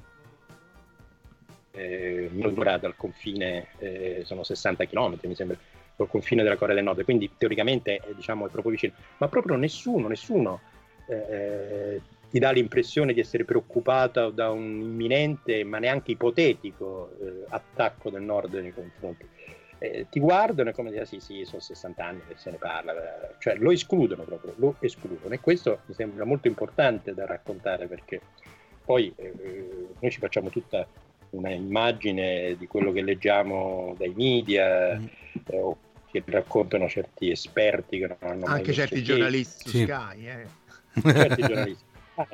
eh, un'ora dal confine, eh, sono 60 km mi sembra, dal confine della Corea del Nord, quindi teoricamente eh, diciamo, è proprio vicino, ma proprio nessuno, nessuno eh, eh, ti dà l'impressione di essere preoccupato da un imminente, ma neanche ipotetico eh, attacco del Nord nei confronti. Eh, ti guardano e come dire, "Ah, sì, sì, sono 60 anni che se ne parla, eh", cioè lo escludono proprio, lo escludono. E questo mi sembra molto importante da raccontare perché poi eh, noi ci facciamo tutta una immagine di quello che leggiamo dai media Mm. eh, o che raccontano certi esperti che non hanno Anche certi giornalisti su Sì. Sky. eh. certi giornalisti. Ah,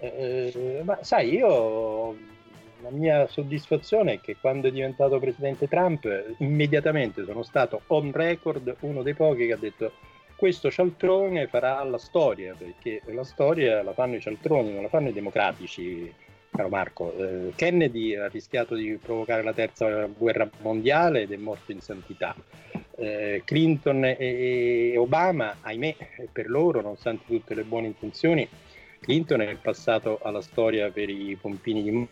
eh, ma sai, io la mia soddisfazione è che quando è diventato presidente Trump, immediatamente sono stato on record uno dei pochi che ha detto questo cialtrone farà la storia, perché la storia la fanno i cialtroni, non la fanno i democratici, caro Marco. Eh, Kennedy ha rischiato di provocare la terza guerra mondiale ed è morto in santità. Eh, Clinton e, e Obama, ahimè, per loro, nonostante tutte le buone intenzioni, Clinton è passato alla storia per i pompini di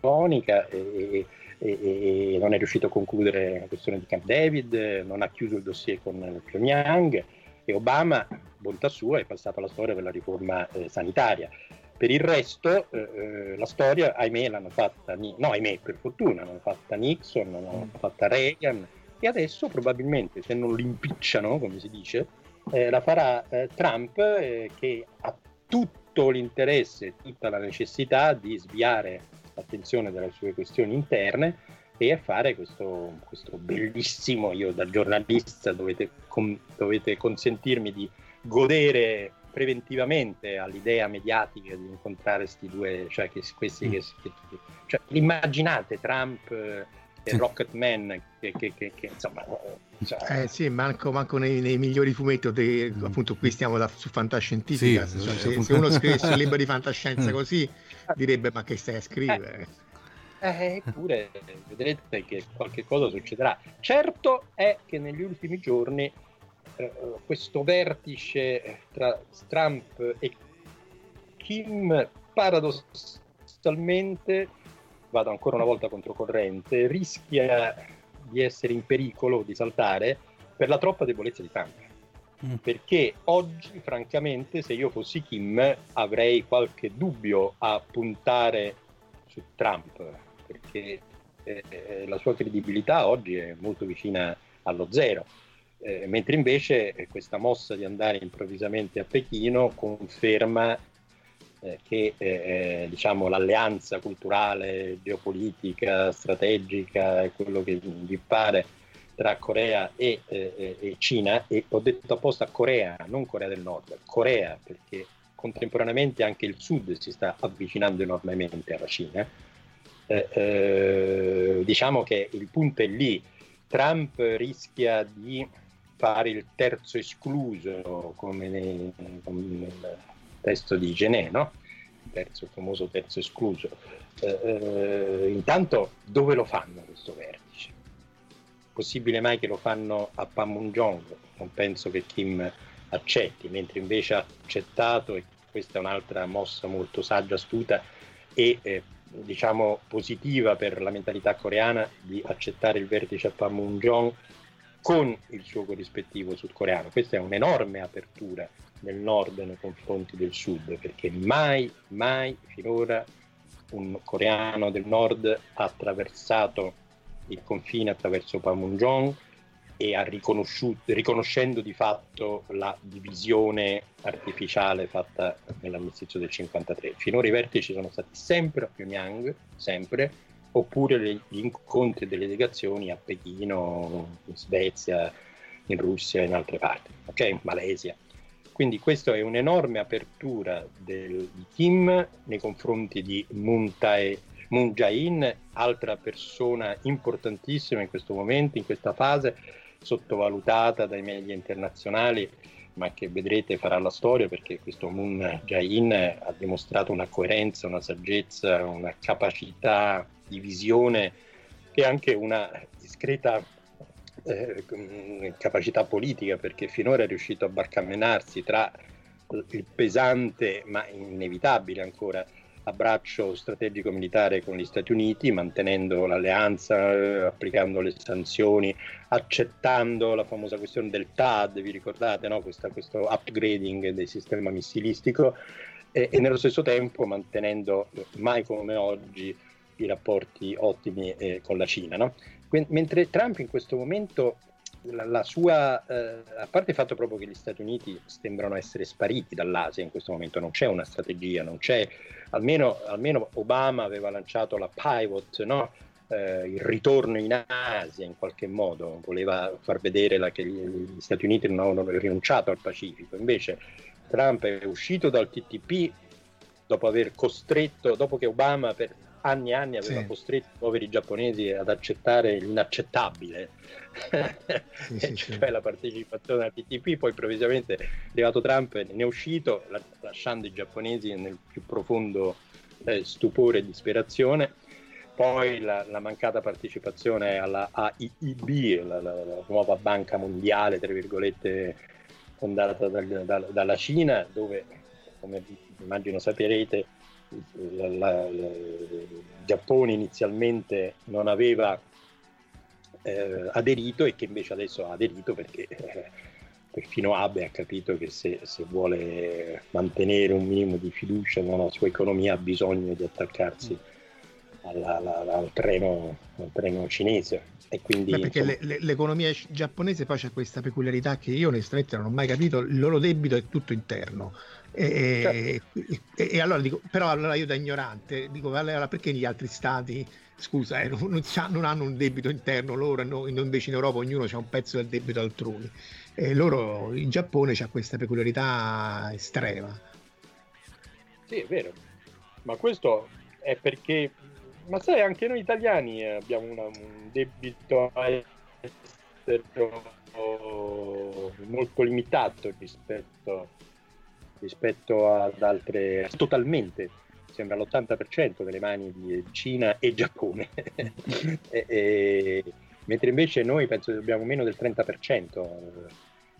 Monica e, e- e non è riuscito a concludere la questione di Camp David, non ha chiuso il dossier con Pyongyang e Obama, bontà sua, è passato alla storia per la riforma eh, sanitaria. Per il resto, eh, eh, la storia, ahimè, l'hanno fatta, no, ahimè, per fortuna, l'hanno fatta Nixon, l'hanno fatta Reagan e adesso probabilmente, se non l'impicciano, come si dice, eh, la farà eh, Trump eh, che ha tutto l'interesse, tutta la necessità di sviare l'attenzione dalle sue questioni interne e a fare questo, questo bellissimo, io da giornalista dovete, con- dovete consentirmi di godere preventivamente all'idea mediatica di incontrare questi due, cioè che, questi che, che- cioè, immaginate Trump eh, e Sì. Rocketman che, che, che, che, insomma eh, cioè, Eh sì, manco, manco nei, nei migliori fumetti, o dei- Mm. appunto qui stiamo da- su fantascientifica, Sì, se, eh, se- se uno scrivesse un libro di fantascienza Mm. così direbbe ma che stai a scrivere? Eh, eppure vedrete che qualche cosa succederà. Certo è che negli ultimi giorni eh, questo vertice tra Trump e Kim paradossalmente, vado ancora una volta controcorrente, rischia di essere in pericolo, di saltare per la troppa debolezza di Trump. Mm. Perché oggi, francamente, se io fossi Kim, avrei qualche dubbio a puntare su Trump, perché eh, la sua credibilità oggi è molto vicina allo zero. Eh, mentre invece eh, questa mossa di andare improvvisamente a Pechino conferma eh, che eh, diciamo, l'alleanza culturale, geopolitica, strategica e quello che vi pare tra Corea e, eh, e Cina, e ho detto apposta Corea, non Corea del Nord, Corea, perché contemporaneamente anche il Sud si sta avvicinando enormemente alla Cina. Eh, eh, diciamo che il punto è lì. Trump rischia di fare il terzo escluso, come nel, come nel testo di Gené, no? terzo, famoso terzo escluso. Eh, eh, intanto dove lo fanno questo vertice? Possibile mai che lo fanno a Panmunjom? Non penso che Kim accetti, mentre invece ha accettato, e questa è un'altra mossa molto saggia, astuta e eh, diciamo positiva per la mentalità coreana di accettare il vertice a Panmunjom con il suo corrispettivo sudcoreano. Questa è un'enorme apertura del nord nei confronti del sud, perché mai, mai finora un coreano del nord ha attraversato il confine attraverso Panmunjom e ha riconosciuto, riconoscendo di fatto la divisione artificiale fatta nell'armistizio del 53. Finora i vertici sono stati sempre a Pyongyang, sempre, oppure gli incontri delle delegazioni a Pechino, in Svezia, in Russia e in altre parti, ok? In Malesia. Quindi questa è un'enorme apertura del, di Kim nei confronti di Moon, Tae, Moon Jae-in, altra persona importantissima in questo momento, in questa fase, sottovalutata dai media internazionali, ma che vedrete farà la storia perché questo Moon Jae-in ha dimostrato una coerenza, una saggezza, una capacità di visione e anche una discreta eh, capacità politica perché finora è riuscito a barcamenarsi tra il pesante ma inevitabile ancora abbraccio strategico militare con gli Stati Uniti, mantenendo l'alleanza, eh, applicando le sanzioni, accettando la famosa questione del TAD, vi ricordate, no? Questa, questo upgrading del sistema missilistico e, e, nello stesso tempo mantenendo mai come oggi i rapporti ottimi eh, con la Cina. No? mentre Trump in questo momento la, la sua, eh, a parte il fatto proprio che gli Stati Uniti sembrano essere spariti dall'Asia in questo momento, non c'è una strategia, non c'è, almeno, almeno Obama aveva lanciato la pivot, no? eh, il ritorno in Asia in qualche modo, voleva far vedere la, che gli, Stati Uniti non avevano rinunciato al Pacifico, invece Trump è uscito dal TTP dopo aver costretto, dopo che Obama per anni e anni aveva sì. costretto i poveri giapponesi ad accettare l'inaccettabile, sì, sì, cioè la partecipazione al TTP, poi improvvisamente è arrivato Trump e ne è uscito lasciando i giapponesi nel più profondo eh, stupore e disperazione. Poi la, la, mancata partecipazione alla AIIB, la, la, la, nuova banca mondiale, tra virgolette, fondata dal, dal, dalla Cina, dove, come immagino saprete, il Giappone inizialmente non aveva eh, aderito e che invece adesso ha aderito perché eh, perfino Abe ha capito che se, se, vuole mantenere un minimo di fiducia nella sua economia ha bisogno di attaccarsi alla, alla, al, treno, al, treno, cinese. E quindi, Beh, perché insomma... le, le, l'economia giapponese poi c'è questa peculiarità che io onestamente non ho mai capito, il loro debito è tutto interno e, certo. e, e, allora dico, però allora io da ignorante dico, allora perché gli altri stati, scusa, eh, non, non, hanno un debito interno loro, no, invece in Europa ognuno ha un pezzo del debito altrui. E loro, in Giappone c'è questa peculiarità estrema. Sì, è vero, ma questo è perché, ma sai, anche noi italiani abbiamo una, un debito estero molto limitato rispetto rispetto ad altre totalmente sembra l'80% delle mani di Cina e Giappone. E, e, mentre invece noi penso che abbiamo meno del 30%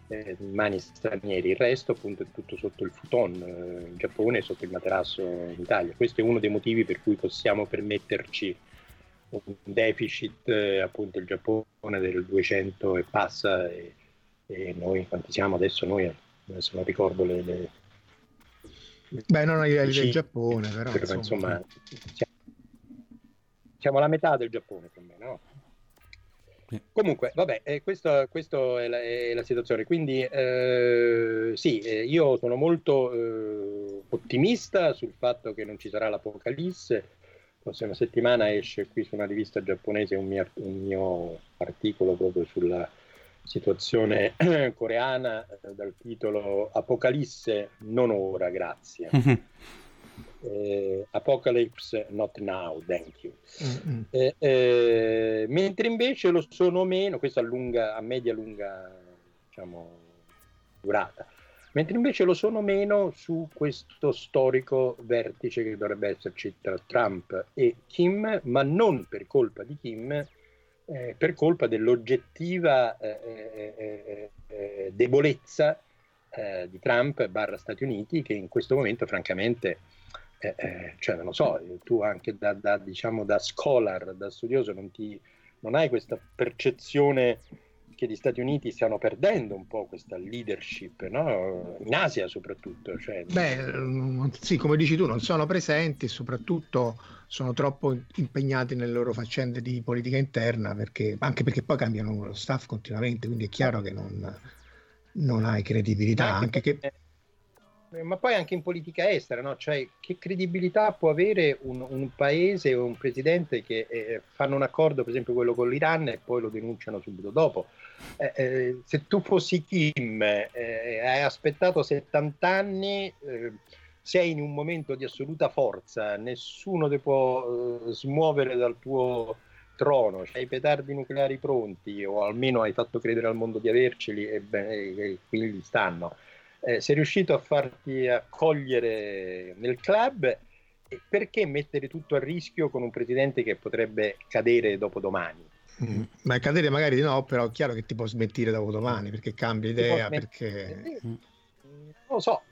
eh, mani stranieri il resto appunto è tutto sotto il futon eh, in Giappone e sotto il materasso in Italia. Questo è uno dei motivi per cui possiamo permetterci un deficit eh, appunto il Giappone del 200 e passa e, e noi quanti siamo adesso noi adesso non ricordo le, le Beh, non ai livelli del Giappone, però. però insomma, insomma siamo alla metà del Giappone più o meno. No? Comunque, vabbè, eh, questa, questa è, è, la situazione. Quindi, eh, sì, eh, io sono molto eh, ottimista sul fatto che non ci sarà l'apocalisse. La prossima settimana esce qui su una rivista giapponese un mio, un mio articolo proprio sulla situazione coreana eh, dal titolo Apocalisse non ora, grazie. Mm-hmm. Eh, Apocalypse not now, thank you. Mm-hmm. Eh, eh, mentre invece lo sono meno, questo a, lunga, a media lunga diciamo, durata. mentre invece lo sono meno su questo storico vertice che dovrebbe esserci tra Trump e Kim, ma non per colpa di Kim, eh, per colpa dell'oggettiva eh, eh, eh, eh debolezza di Trump barra Stati Uniti che in questo momento francamente cioè non lo so, tu anche da, da, diciamo, da scholar, da studioso non, ti, non hai questa percezione che gli Stati Uniti stiano perdendo un po' questa leadership, no? in Asia soprattutto. Cioè... Beh, mm, sì, come dici tu, non sono presenti e soprattutto sono troppo impegnati nelle loro faccende di politica interna, perché, anche perché poi cambiano lo staff continuamente, quindi è chiaro che non, non hai credibilità. Anche, anche che ma poi anche in politica estera, no? cioè, che credibilità può avere un, un paese o un presidente che eh, fanno un accordo, per esempio quello con l'Iran, e poi lo denunciano subito dopo? Eh, eh, se tu fossi Kim, eh, hai aspettato 70 anni, eh, sei in un momento di assoluta forza, nessuno ti può eh, smuovere dal tuo trono, hai i petardi nucleari pronti, o almeno hai fatto credere al mondo di averceli e, beh, e quindi stanno eh, sei riuscito a farti accogliere nel club, perché mettere tutto a rischio con un presidente che potrebbe cadere dopo domani? Mm. Ma cadere magari no, però è chiaro che ti può smentire dopo domani perché cambia idea. Perché... Non lo so,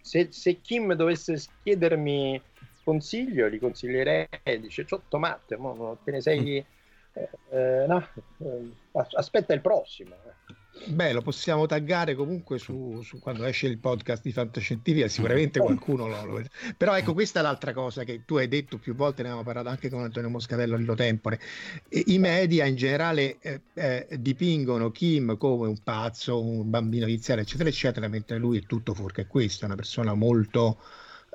se, se, Kim dovesse chiedermi consiglio, gli consiglierei, dice, ciò tomate, mo, te ne sei... Mm. Eh, eh, no, eh, aspetta il prossimo. Eh. Beh, lo possiamo taggare comunque su, su, quando esce il podcast di Fantascientifica, sicuramente qualcuno lo, lo Però ecco, questa è l'altra cosa che tu hai detto più volte, ne abbiamo parlato anche con Antonio Moscatello a Lillo Tempore. E, I media in generale eh, eh, dipingono Kim come un pazzo, un bambino viziario, eccetera, eccetera, mentre lui è tutto fuorché questo, è una persona molto...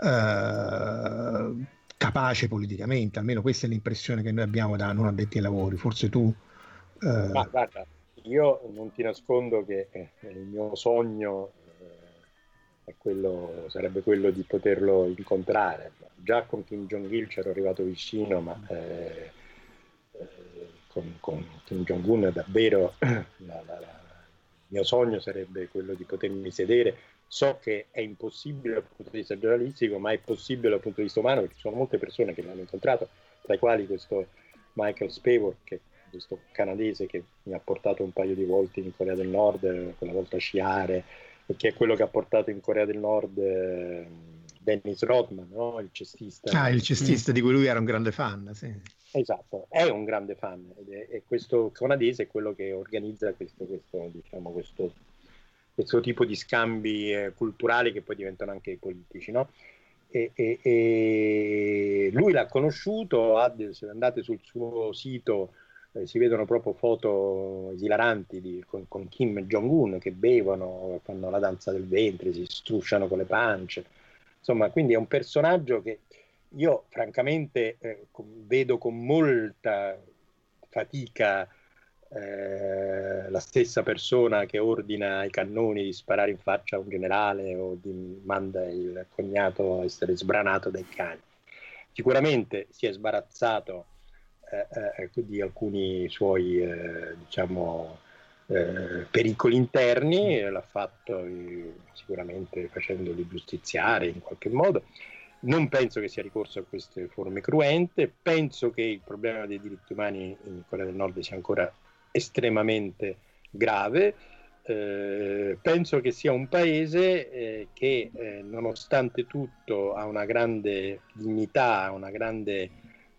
Eh, capace politicamente, almeno questa è l'impressione che noi abbiamo da non addetti ai lavori. Forse tu. Eh... Ma guarda, io non ti nascondo che eh, il mio sogno eh, quello, sarebbe quello di poterlo incontrare. Già con Kim Jong-il c'ero arrivato vicino, ma eh, eh con, con, Kim Jong-un davvero la, la, la, il mio sogno sarebbe quello di potermi sedere. So che è impossibile dal punto di vista giornalistico, ma è possibile dal punto di vista umano, perché ci sono molte persone che l'hanno incontrato, tra i quali questo Michael Spavor, che questo canadese che mi ha portato un paio di volte in Corea del Nord, quella volta a sciare, e che è quello che ha portato in Corea del Nord eh, Dennis Rodman, no? il cestista. Ah, il cestista mm. di cui lui era un grande fan, sì. Esatto, è un grande fan è, e questo canadese è quello che organizza questo, questo, diciamo, questo, questo tipo di scambi eh, culturali che poi diventano anche politici. No? E, e, e, lui l'ha conosciuto, se andate sul suo sito eh, si vedono proprio foto esilaranti di, con, con, Kim Jong-un che bevono, fanno la danza del ventre, si strusciano con le pance. Insomma, quindi è un personaggio che io francamente eh, vedo con molta fatica eh, la stessa persona che ordina ai cannoni di sparare in faccia a un generale o di, manda il cognato a essere sbranato dai cani. Sicuramente si è sbarazzato di alcuni suoi eh, diciamo, pericoli interni, l'ha fatto sicuramente facendoli giustiziare in qualche modo. Non penso che sia ricorso a queste forme cruente, penso che il problema dei diritti umani in Corea del Nord sia ancora estremamente grave. Eh, penso che sia un paese eh, che eh, nonostante tutto ha una grande dignità, una grande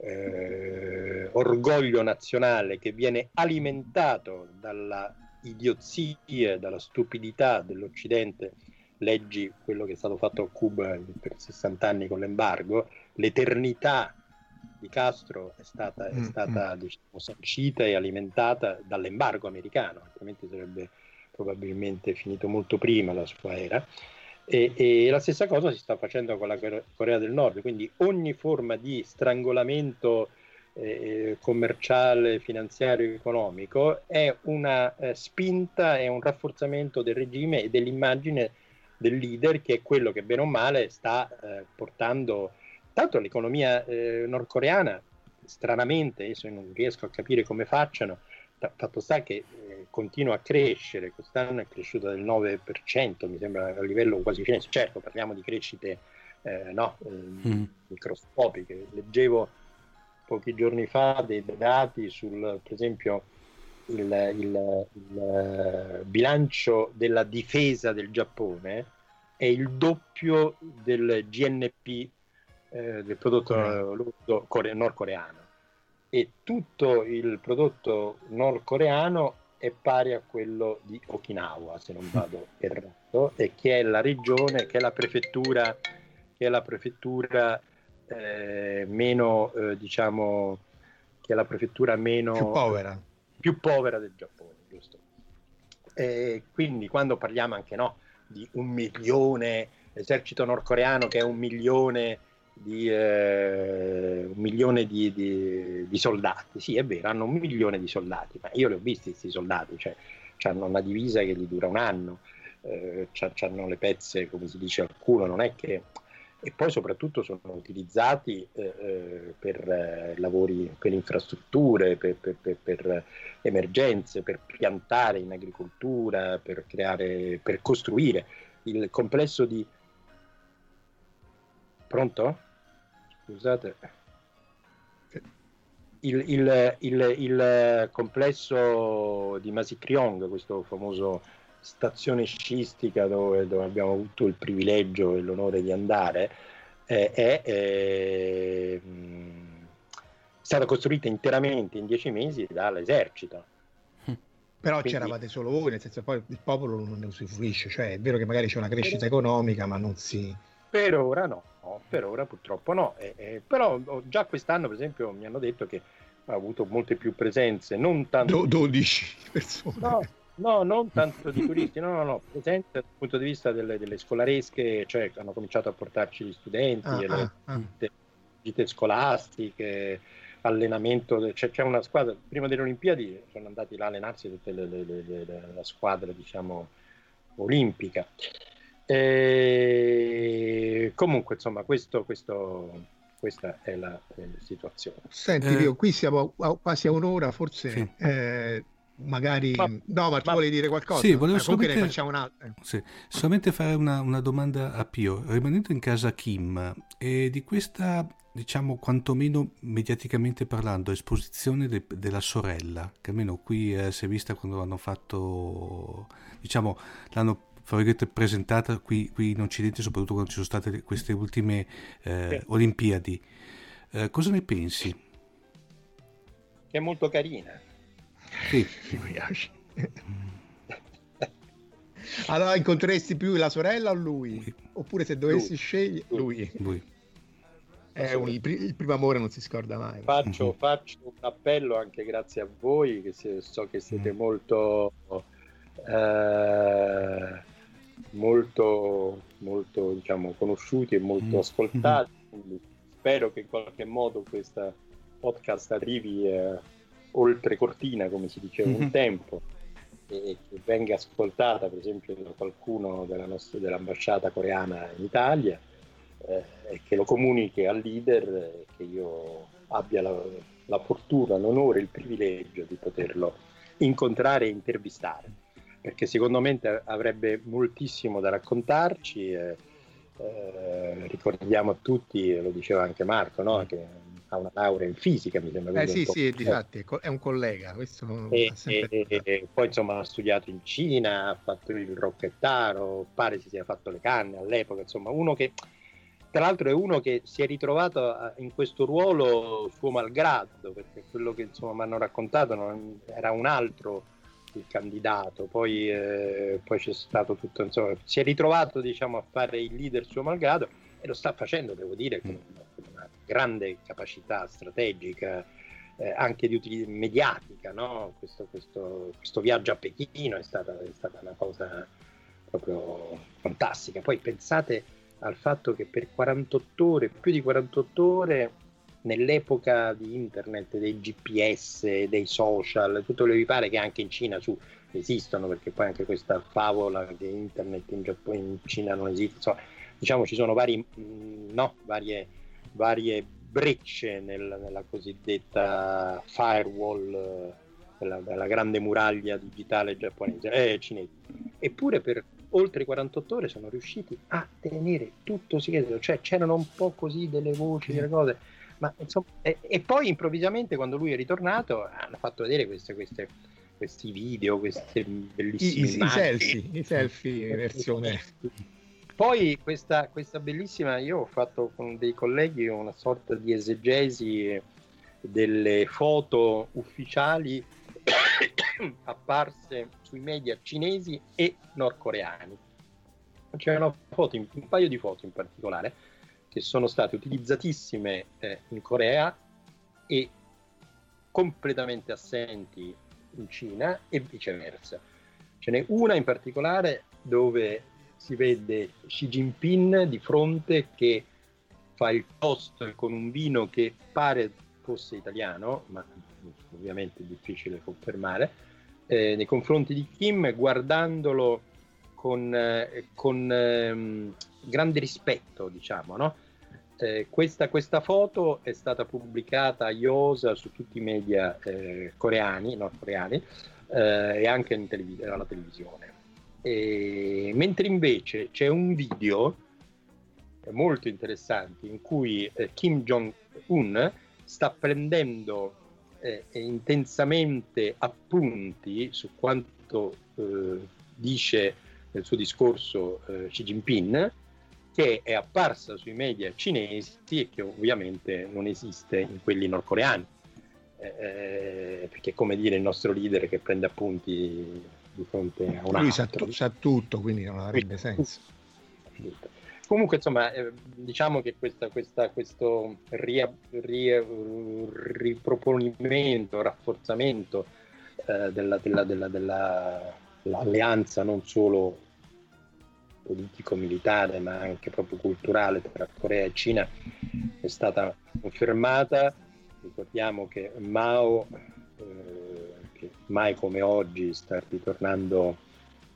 eh, orgoglio nazionale che viene alimentato dalla idiozia, dalla stupidità dell'Occidente, leggi quello che è stato fatto a Cuba per 60 anni con l'embargo, l'eternità di Castro è stata, è mm, stata mm. diciamo, sancita e alimentata dall'embargo americano, altrimenti sarebbe probabilmente finito molto prima la sua era. E, e, la stessa cosa si sta facendo con la Corea del Nord, quindi ogni forma di strangolamento eh, commerciale, finanziario, economico è una eh, spinta, è un rafforzamento del regime e dell'immagine del leader che è quello che bene o male sta eh, portando tanto l'economia eh, nordcoreana, stranamente, adesso non riesco a capire come facciano, fatto sta che eh, continua a crescere, quest'anno è cresciuto del 9%, mi sembra a livello quasi cinese, certo parliamo di crescite eh, no, eh, mm. microscopiche, leggevo pochi giorni fa dei dati sul, per esempio, il, il, il eh, bilancio della difesa del Giappone è il doppio del GNP eh, del prodotto mm. core- nordcoreano e tutto il prodotto nordcoreano è pari a quello di Okinawa, se non vado errato, e che è la regione, che è la prefettura, che è la prefettura eh, meno, eh, diciamo, che è la prefettura meno più povera, più povera del Giappone, giusto? E quindi quando parliamo anche no, di un milione, l'esercito nordcoreano che è un milione di, eh, un milione di, di, di, soldati, sì è vero, hanno un milione di soldati, ma io li ho visti questi soldati, cioè hanno una divisa che gli dura un anno, eh, hanno le pezze come si dice al culo, non è che e poi soprattutto sono utilizzati eh, eh, per eh, lavori, per infrastrutture, per, per, per, per, emergenze, per piantare in agricoltura, per creare, per costruire. Il complesso di... Pronto? Scusate. Il, il, il, il complesso di Masikryong, questo famoso stazione sciistica dove, dove, abbiamo avuto il privilegio e l'onore di andare eh, è eh, stata costruita interamente in dieci mesi dall'esercito. Però Quindi, c'eravate solo voi, nel senso che poi il popolo non ne usufruisce, cioè è vero che magari c'è una crescita economica, ma non si... Per ora no, no per ora purtroppo no, eh, eh, però oh, già quest'anno per esempio mi hanno detto che ha avuto molte più presenze, non tanto... 12 persone. No, No, non tanto di turisti, no, no, no, presente dal punto di vista delle, delle scolaresche, cioè hanno cominciato a portarci gli studenti, ah, le ah, gite, gite, scolastiche, allenamento, c'è, c'è, una squadra, prima delle Olimpiadi sono andati là a allenarsi tutte le, le, le, la squadra, diciamo, olimpica. E comunque, insomma, questo, questo, questa è la, la situazione. Senti, eh, io qui siamo a, quasi a un'ora, forse sì. eh, magari ma, no ma ma, volevi dire qualcosa sì volevo eh, solamente, ne facciamo un'altra sì, solamente fare una, una, domanda a Pio rimanendo in casa Kim e di questa diciamo quantomeno mediaticamente parlando esposizione de, della sorella che almeno qui eh, si è vista quando hanno fatto diciamo l'hanno presentata qui, qui, in Occidente soprattutto quando ci sono state queste ultime eh, sì. Olimpiadi eh, cosa ne pensi? che è molto carina sì. allora incontreresti più la sorella o lui? Oppure se dovessi lui. scegliere lui. lui. Un, il, il, primo amore non si scorda mai. Faccio, mm-hmm. faccio, un appello anche grazie a voi, che se, so che siete mm. molto, eh, molto, molto diciamo, conosciuti e molto mm. ascoltati. Mm-hmm. spero che in qualche modo questa podcast arrivi eh, oltre cortina, come si diceva mm-hmm. un mhm. tempo, e che venga ascoltata per esempio da qualcuno della nostra, dell'ambasciata coreana in Italia eh, e che lo comunichi al leader e che io abbia la, la fortuna, l'onore, il privilegio di poterlo incontrare e intervistare, perché secondo me avrebbe moltissimo da raccontarci. Eh, eh, ricordiamo a tutti, lo diceva anche Marco, no? che ha una laurea in fisica, mi sembra. Eh sì, sì, difatti è un collega. Questo e, e, e, poi insomma ha studiato in Cina, ha fatto il rocchettaro, pare si sia fatto le canne all'epoca, insomma uno che tra l'altro è uno che si è ritrovato in questo ruolo suo malgrado, perché quello che insomma mi hanno raccontato non, era un altro il candidato, poi, eh, poi c'è stato tutto, insomma, si è ritrovato diciamo a fare il leader suo malgrado e lo sta facendo, devo dire, con una grande capacità strategica, eh, anche di utilizzo mediatica. No? Questo, questo, questo, viaggio a Pechino è stata, è stata una cosa proprio fantastica. Poi pensate al fatto che per 48 ore, più di 48 ore, nell'epoca di internet, dei GPS, dei social, tutto quello che vi pare che anche in Cina su, esistono, perché poi anche questa favola che internet in, Giappone, in Cina non esiste, insomma, diciamo ci sono vari, mm, no, varie, varie brecce nel, nella cosiddetta firewall della, della grande muraglia digitale giapponese, eh, cinese. Eppure per oltre 48 ore sono riusciti a tenere tutto segreto, cioè c'erano un po' così delle voci, delle cose, ma insomma, e, e poi improvvisamente quando lui è ritornato hanno fatto vedere queste, queste, questi video, queste bellissime I, i, i selfie, i selfie in versione. Poi questa, questa, bellissima, io ho fatto con dei colleghi una sorta di esegesi delle foto ufficiali apparse sui media cinesi e nordcoreani. Una foto, un paio di foto in particolare, che sono state utilizzatissime eh, in Corea e completamente assenti in Cina e viceversa. Ce n'è una in particolare dove si vede Xi Jinping di fronte che fa il toast con un vino che pare fosse italiano, ma ovviamente è difficile confermare, eh, nei confronti di Kim, guardandolo con, eh, con eh, grande rispetto, diciamo, no? Eh, questa, questa, foto è stata pubblicata a Yosa su tutti i media eh, coreani, nordcoreani, eh, e anche televis- alla televisione. E, mentre invece c'è un video molto interessante in cui eh, Kim Jong-un sta prendendo eh, intensamente appunti su quanto eh, dice nel suo discorso Xi Jinping che è apparsa sui media cinesi e che ovviamente non esiste in quelli nordcoreani. Eh, eh perché come dire il nostro leader che prende appunti di fronte a un Lui altro. Lui sa, sa, tutto, quindi non avrebbe senso. Comunque, insomma, eh, diciamo che questa, questa, questo ria, ria, riproponimento, rafforzamento eh, della, della, della, dell'alleanza non solo politico-militare ma anche proprio culturale tra Corea e Cina è stata confermata. Ricordiamo che Mao, eh, che mai come oggi sta ritornando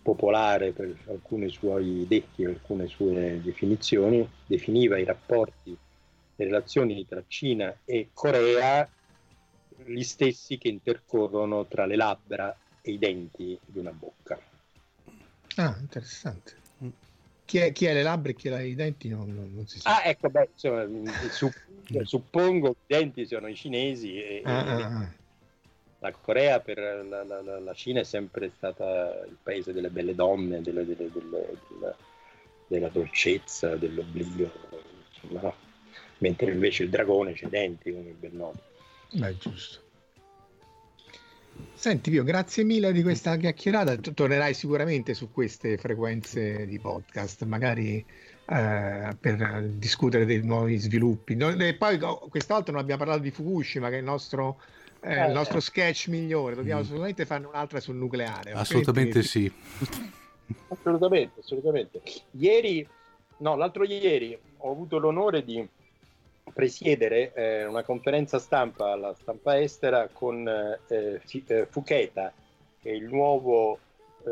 popolare per alcuni suoi detti, alcune sue definizioni, definiva i rapporti, le relazioni tra Cina e Corea gli stessi che intercorrono tra le labbra e i denti di una bocca. Ah, interessante chi è, chi è le labbra e chi ha i denti non, non, non si sa. Ah, ecco, beh, insomma, suppongo che i denti siano i cinesi e, ah, e ah, ah. la Corea per la, la, la, Cina è sempre stata il paese delle belle donne, delle, delle, delle, della dolcezza, dell'oblio, insomma, no? mentre invece il dragone c'è i denti, come ben noto. Beh, giusto. Senti Pio, grazie mille di questa chiacchierata. Tornerai sicuramente su queste frequenze di podcast, magari eh, per discutere dei nuovi sviluppi. No, e poi questa volta non abbiamo parlato di Fukushima, che è il nostro, eh, eh, il nostro sketch migliore. Dobbiamo mm. assolutamente farne un'altra sul nucleare. Assolutamente sì. Assolutamente, assolutamente. Ieri, no, l'altro ieri ho avuto l'onore di presiedere eh, una conferenza stampa alla stampa estera con eh, eh Fuketa, che è il nuovo eh,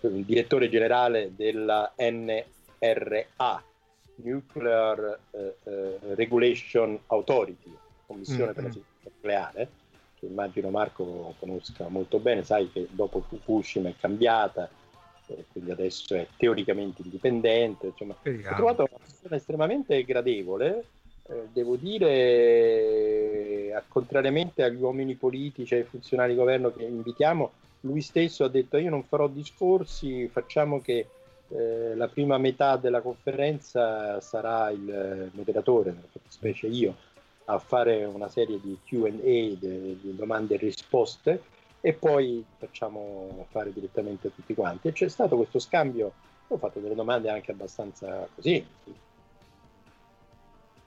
eh, direttore generale della NRA, Nuclear Regulation Authority, Commissione mm-hmm. per la mm-hmm. sicurezza nucleare, che immagino Marco conosca molto bene, sai che dopo Fukushima è cambiata quindi adesso è teoricamente indipendente. Insomma, ho trovato una persona estremamente gradevole. Eh, devo dire, contrariamente agli uomini politici e ai funzionari di governo che invitiamo, lui stesso ha detto: Io non farò discorsi, facciamo che eh, la prima metà della conferenza sarà il moderatore, specie io, a fare una serie di QA, di domande e risposte e poi facciamo fare direttamente a tutti quanti. E c'è stato questo scambio, ho fatto delle domande anche abbastanza così, ha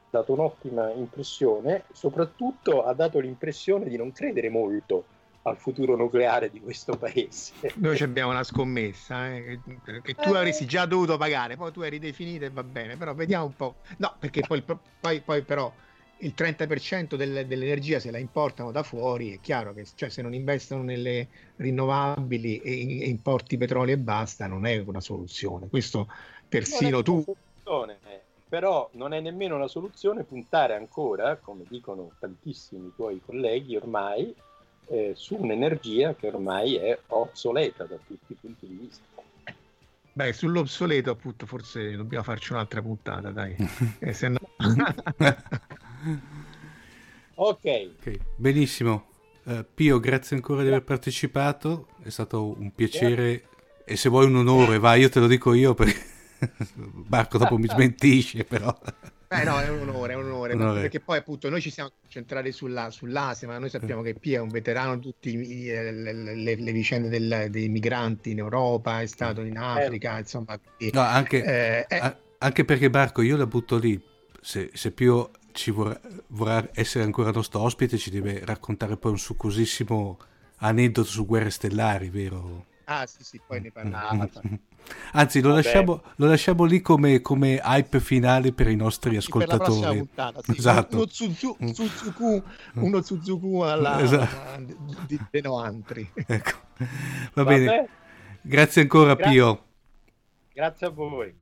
dato un'ottima impressione, soprattutto ha dato l'impressione di non credere molto al futuro nucleare di questo paese. Noi abbiamo una scommessa eh, che, tu avresti già dovuto pagare, poi tu eri definito e va bene, però vediamo un po'. No, perché poi, poi, poi però il 30% del, dell'energia se la importano da fuori, è chiaro che cioè, se non investono nelle rinnovabili e, e importi petrolio e basta, non è una soluzione. Questo persino tu... Soluzione. però non è nemmeno una soluzione puntare ancora, come dicono tantissimi tuoi colleghi ormai, eh, su un'energia che ormai è obsoleta da tutti i punti di vista. Beh, sull'obsoleto appunto forse dobbiamo farci un'altra puntata, dai. eh, no... ok. okay. Benissimo. Uh, Pio, grazie ancora di aver partecipato, è stato un piacere grazie. e se vuoi un onore, vai, io te lo dico io perché Marco dopo mi smentisce però. Eh no, è un onore, è un onore, onore. perché poi appunto noi ci siamo concentrati sulla, sull'Asia, ma noi sappiamo che Pia è un veterano di tutte le, le, le, vicende del, dei migranti in Europa, è stato in Africa, eh. insomma. Quindi, no, anche, eh, a, anche, perché Marco io la butto lì, se, se Pio ci vorrà, vorrà, essere ancora nostro ospite ci deve raccontare poi un succosissimo aneddoto su guerre stellari, vero? Ah sì sì, poi ne parliamo. Anzi, lo lasciamo, lo lasciamo, lì come, come, hype finale per i nostri ascoltatori. Per puntata, sì. esatto. uno, Suzuku. Suzuku, uno Suzuku alla esatto. di Benoantri. Ecco. Va Vabbè. bene. Grazie ancora, Grazie. Pio. Grazie a voi.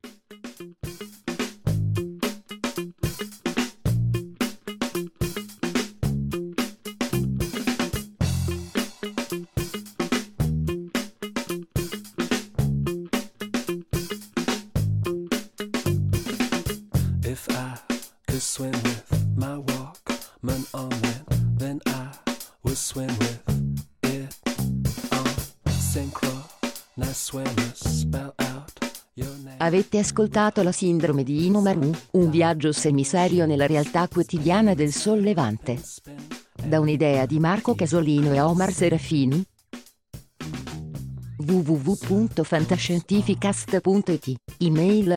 Avete ascoltato la sindrome di Inomaru, un viaggio semiserio nella realtà quotidiana del sollevante. Da un'idea di Marco Casolino e Omar Serafini. www.fantascientificast.it Email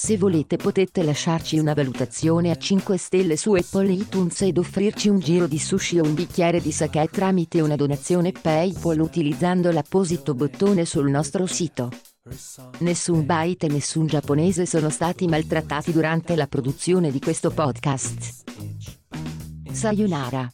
Se volete potete lasciarci una valutazione a 5 stelle su Apple iTunes ed offrirci un giro di sushi o un bicchiere di sake tramite una donazione PayPal utilizzando l'apposito bottone sul nostro sito. Nessun byte e nessun giapponese sono stati maltrattati durante la produzione di questo podcast. Sayonara.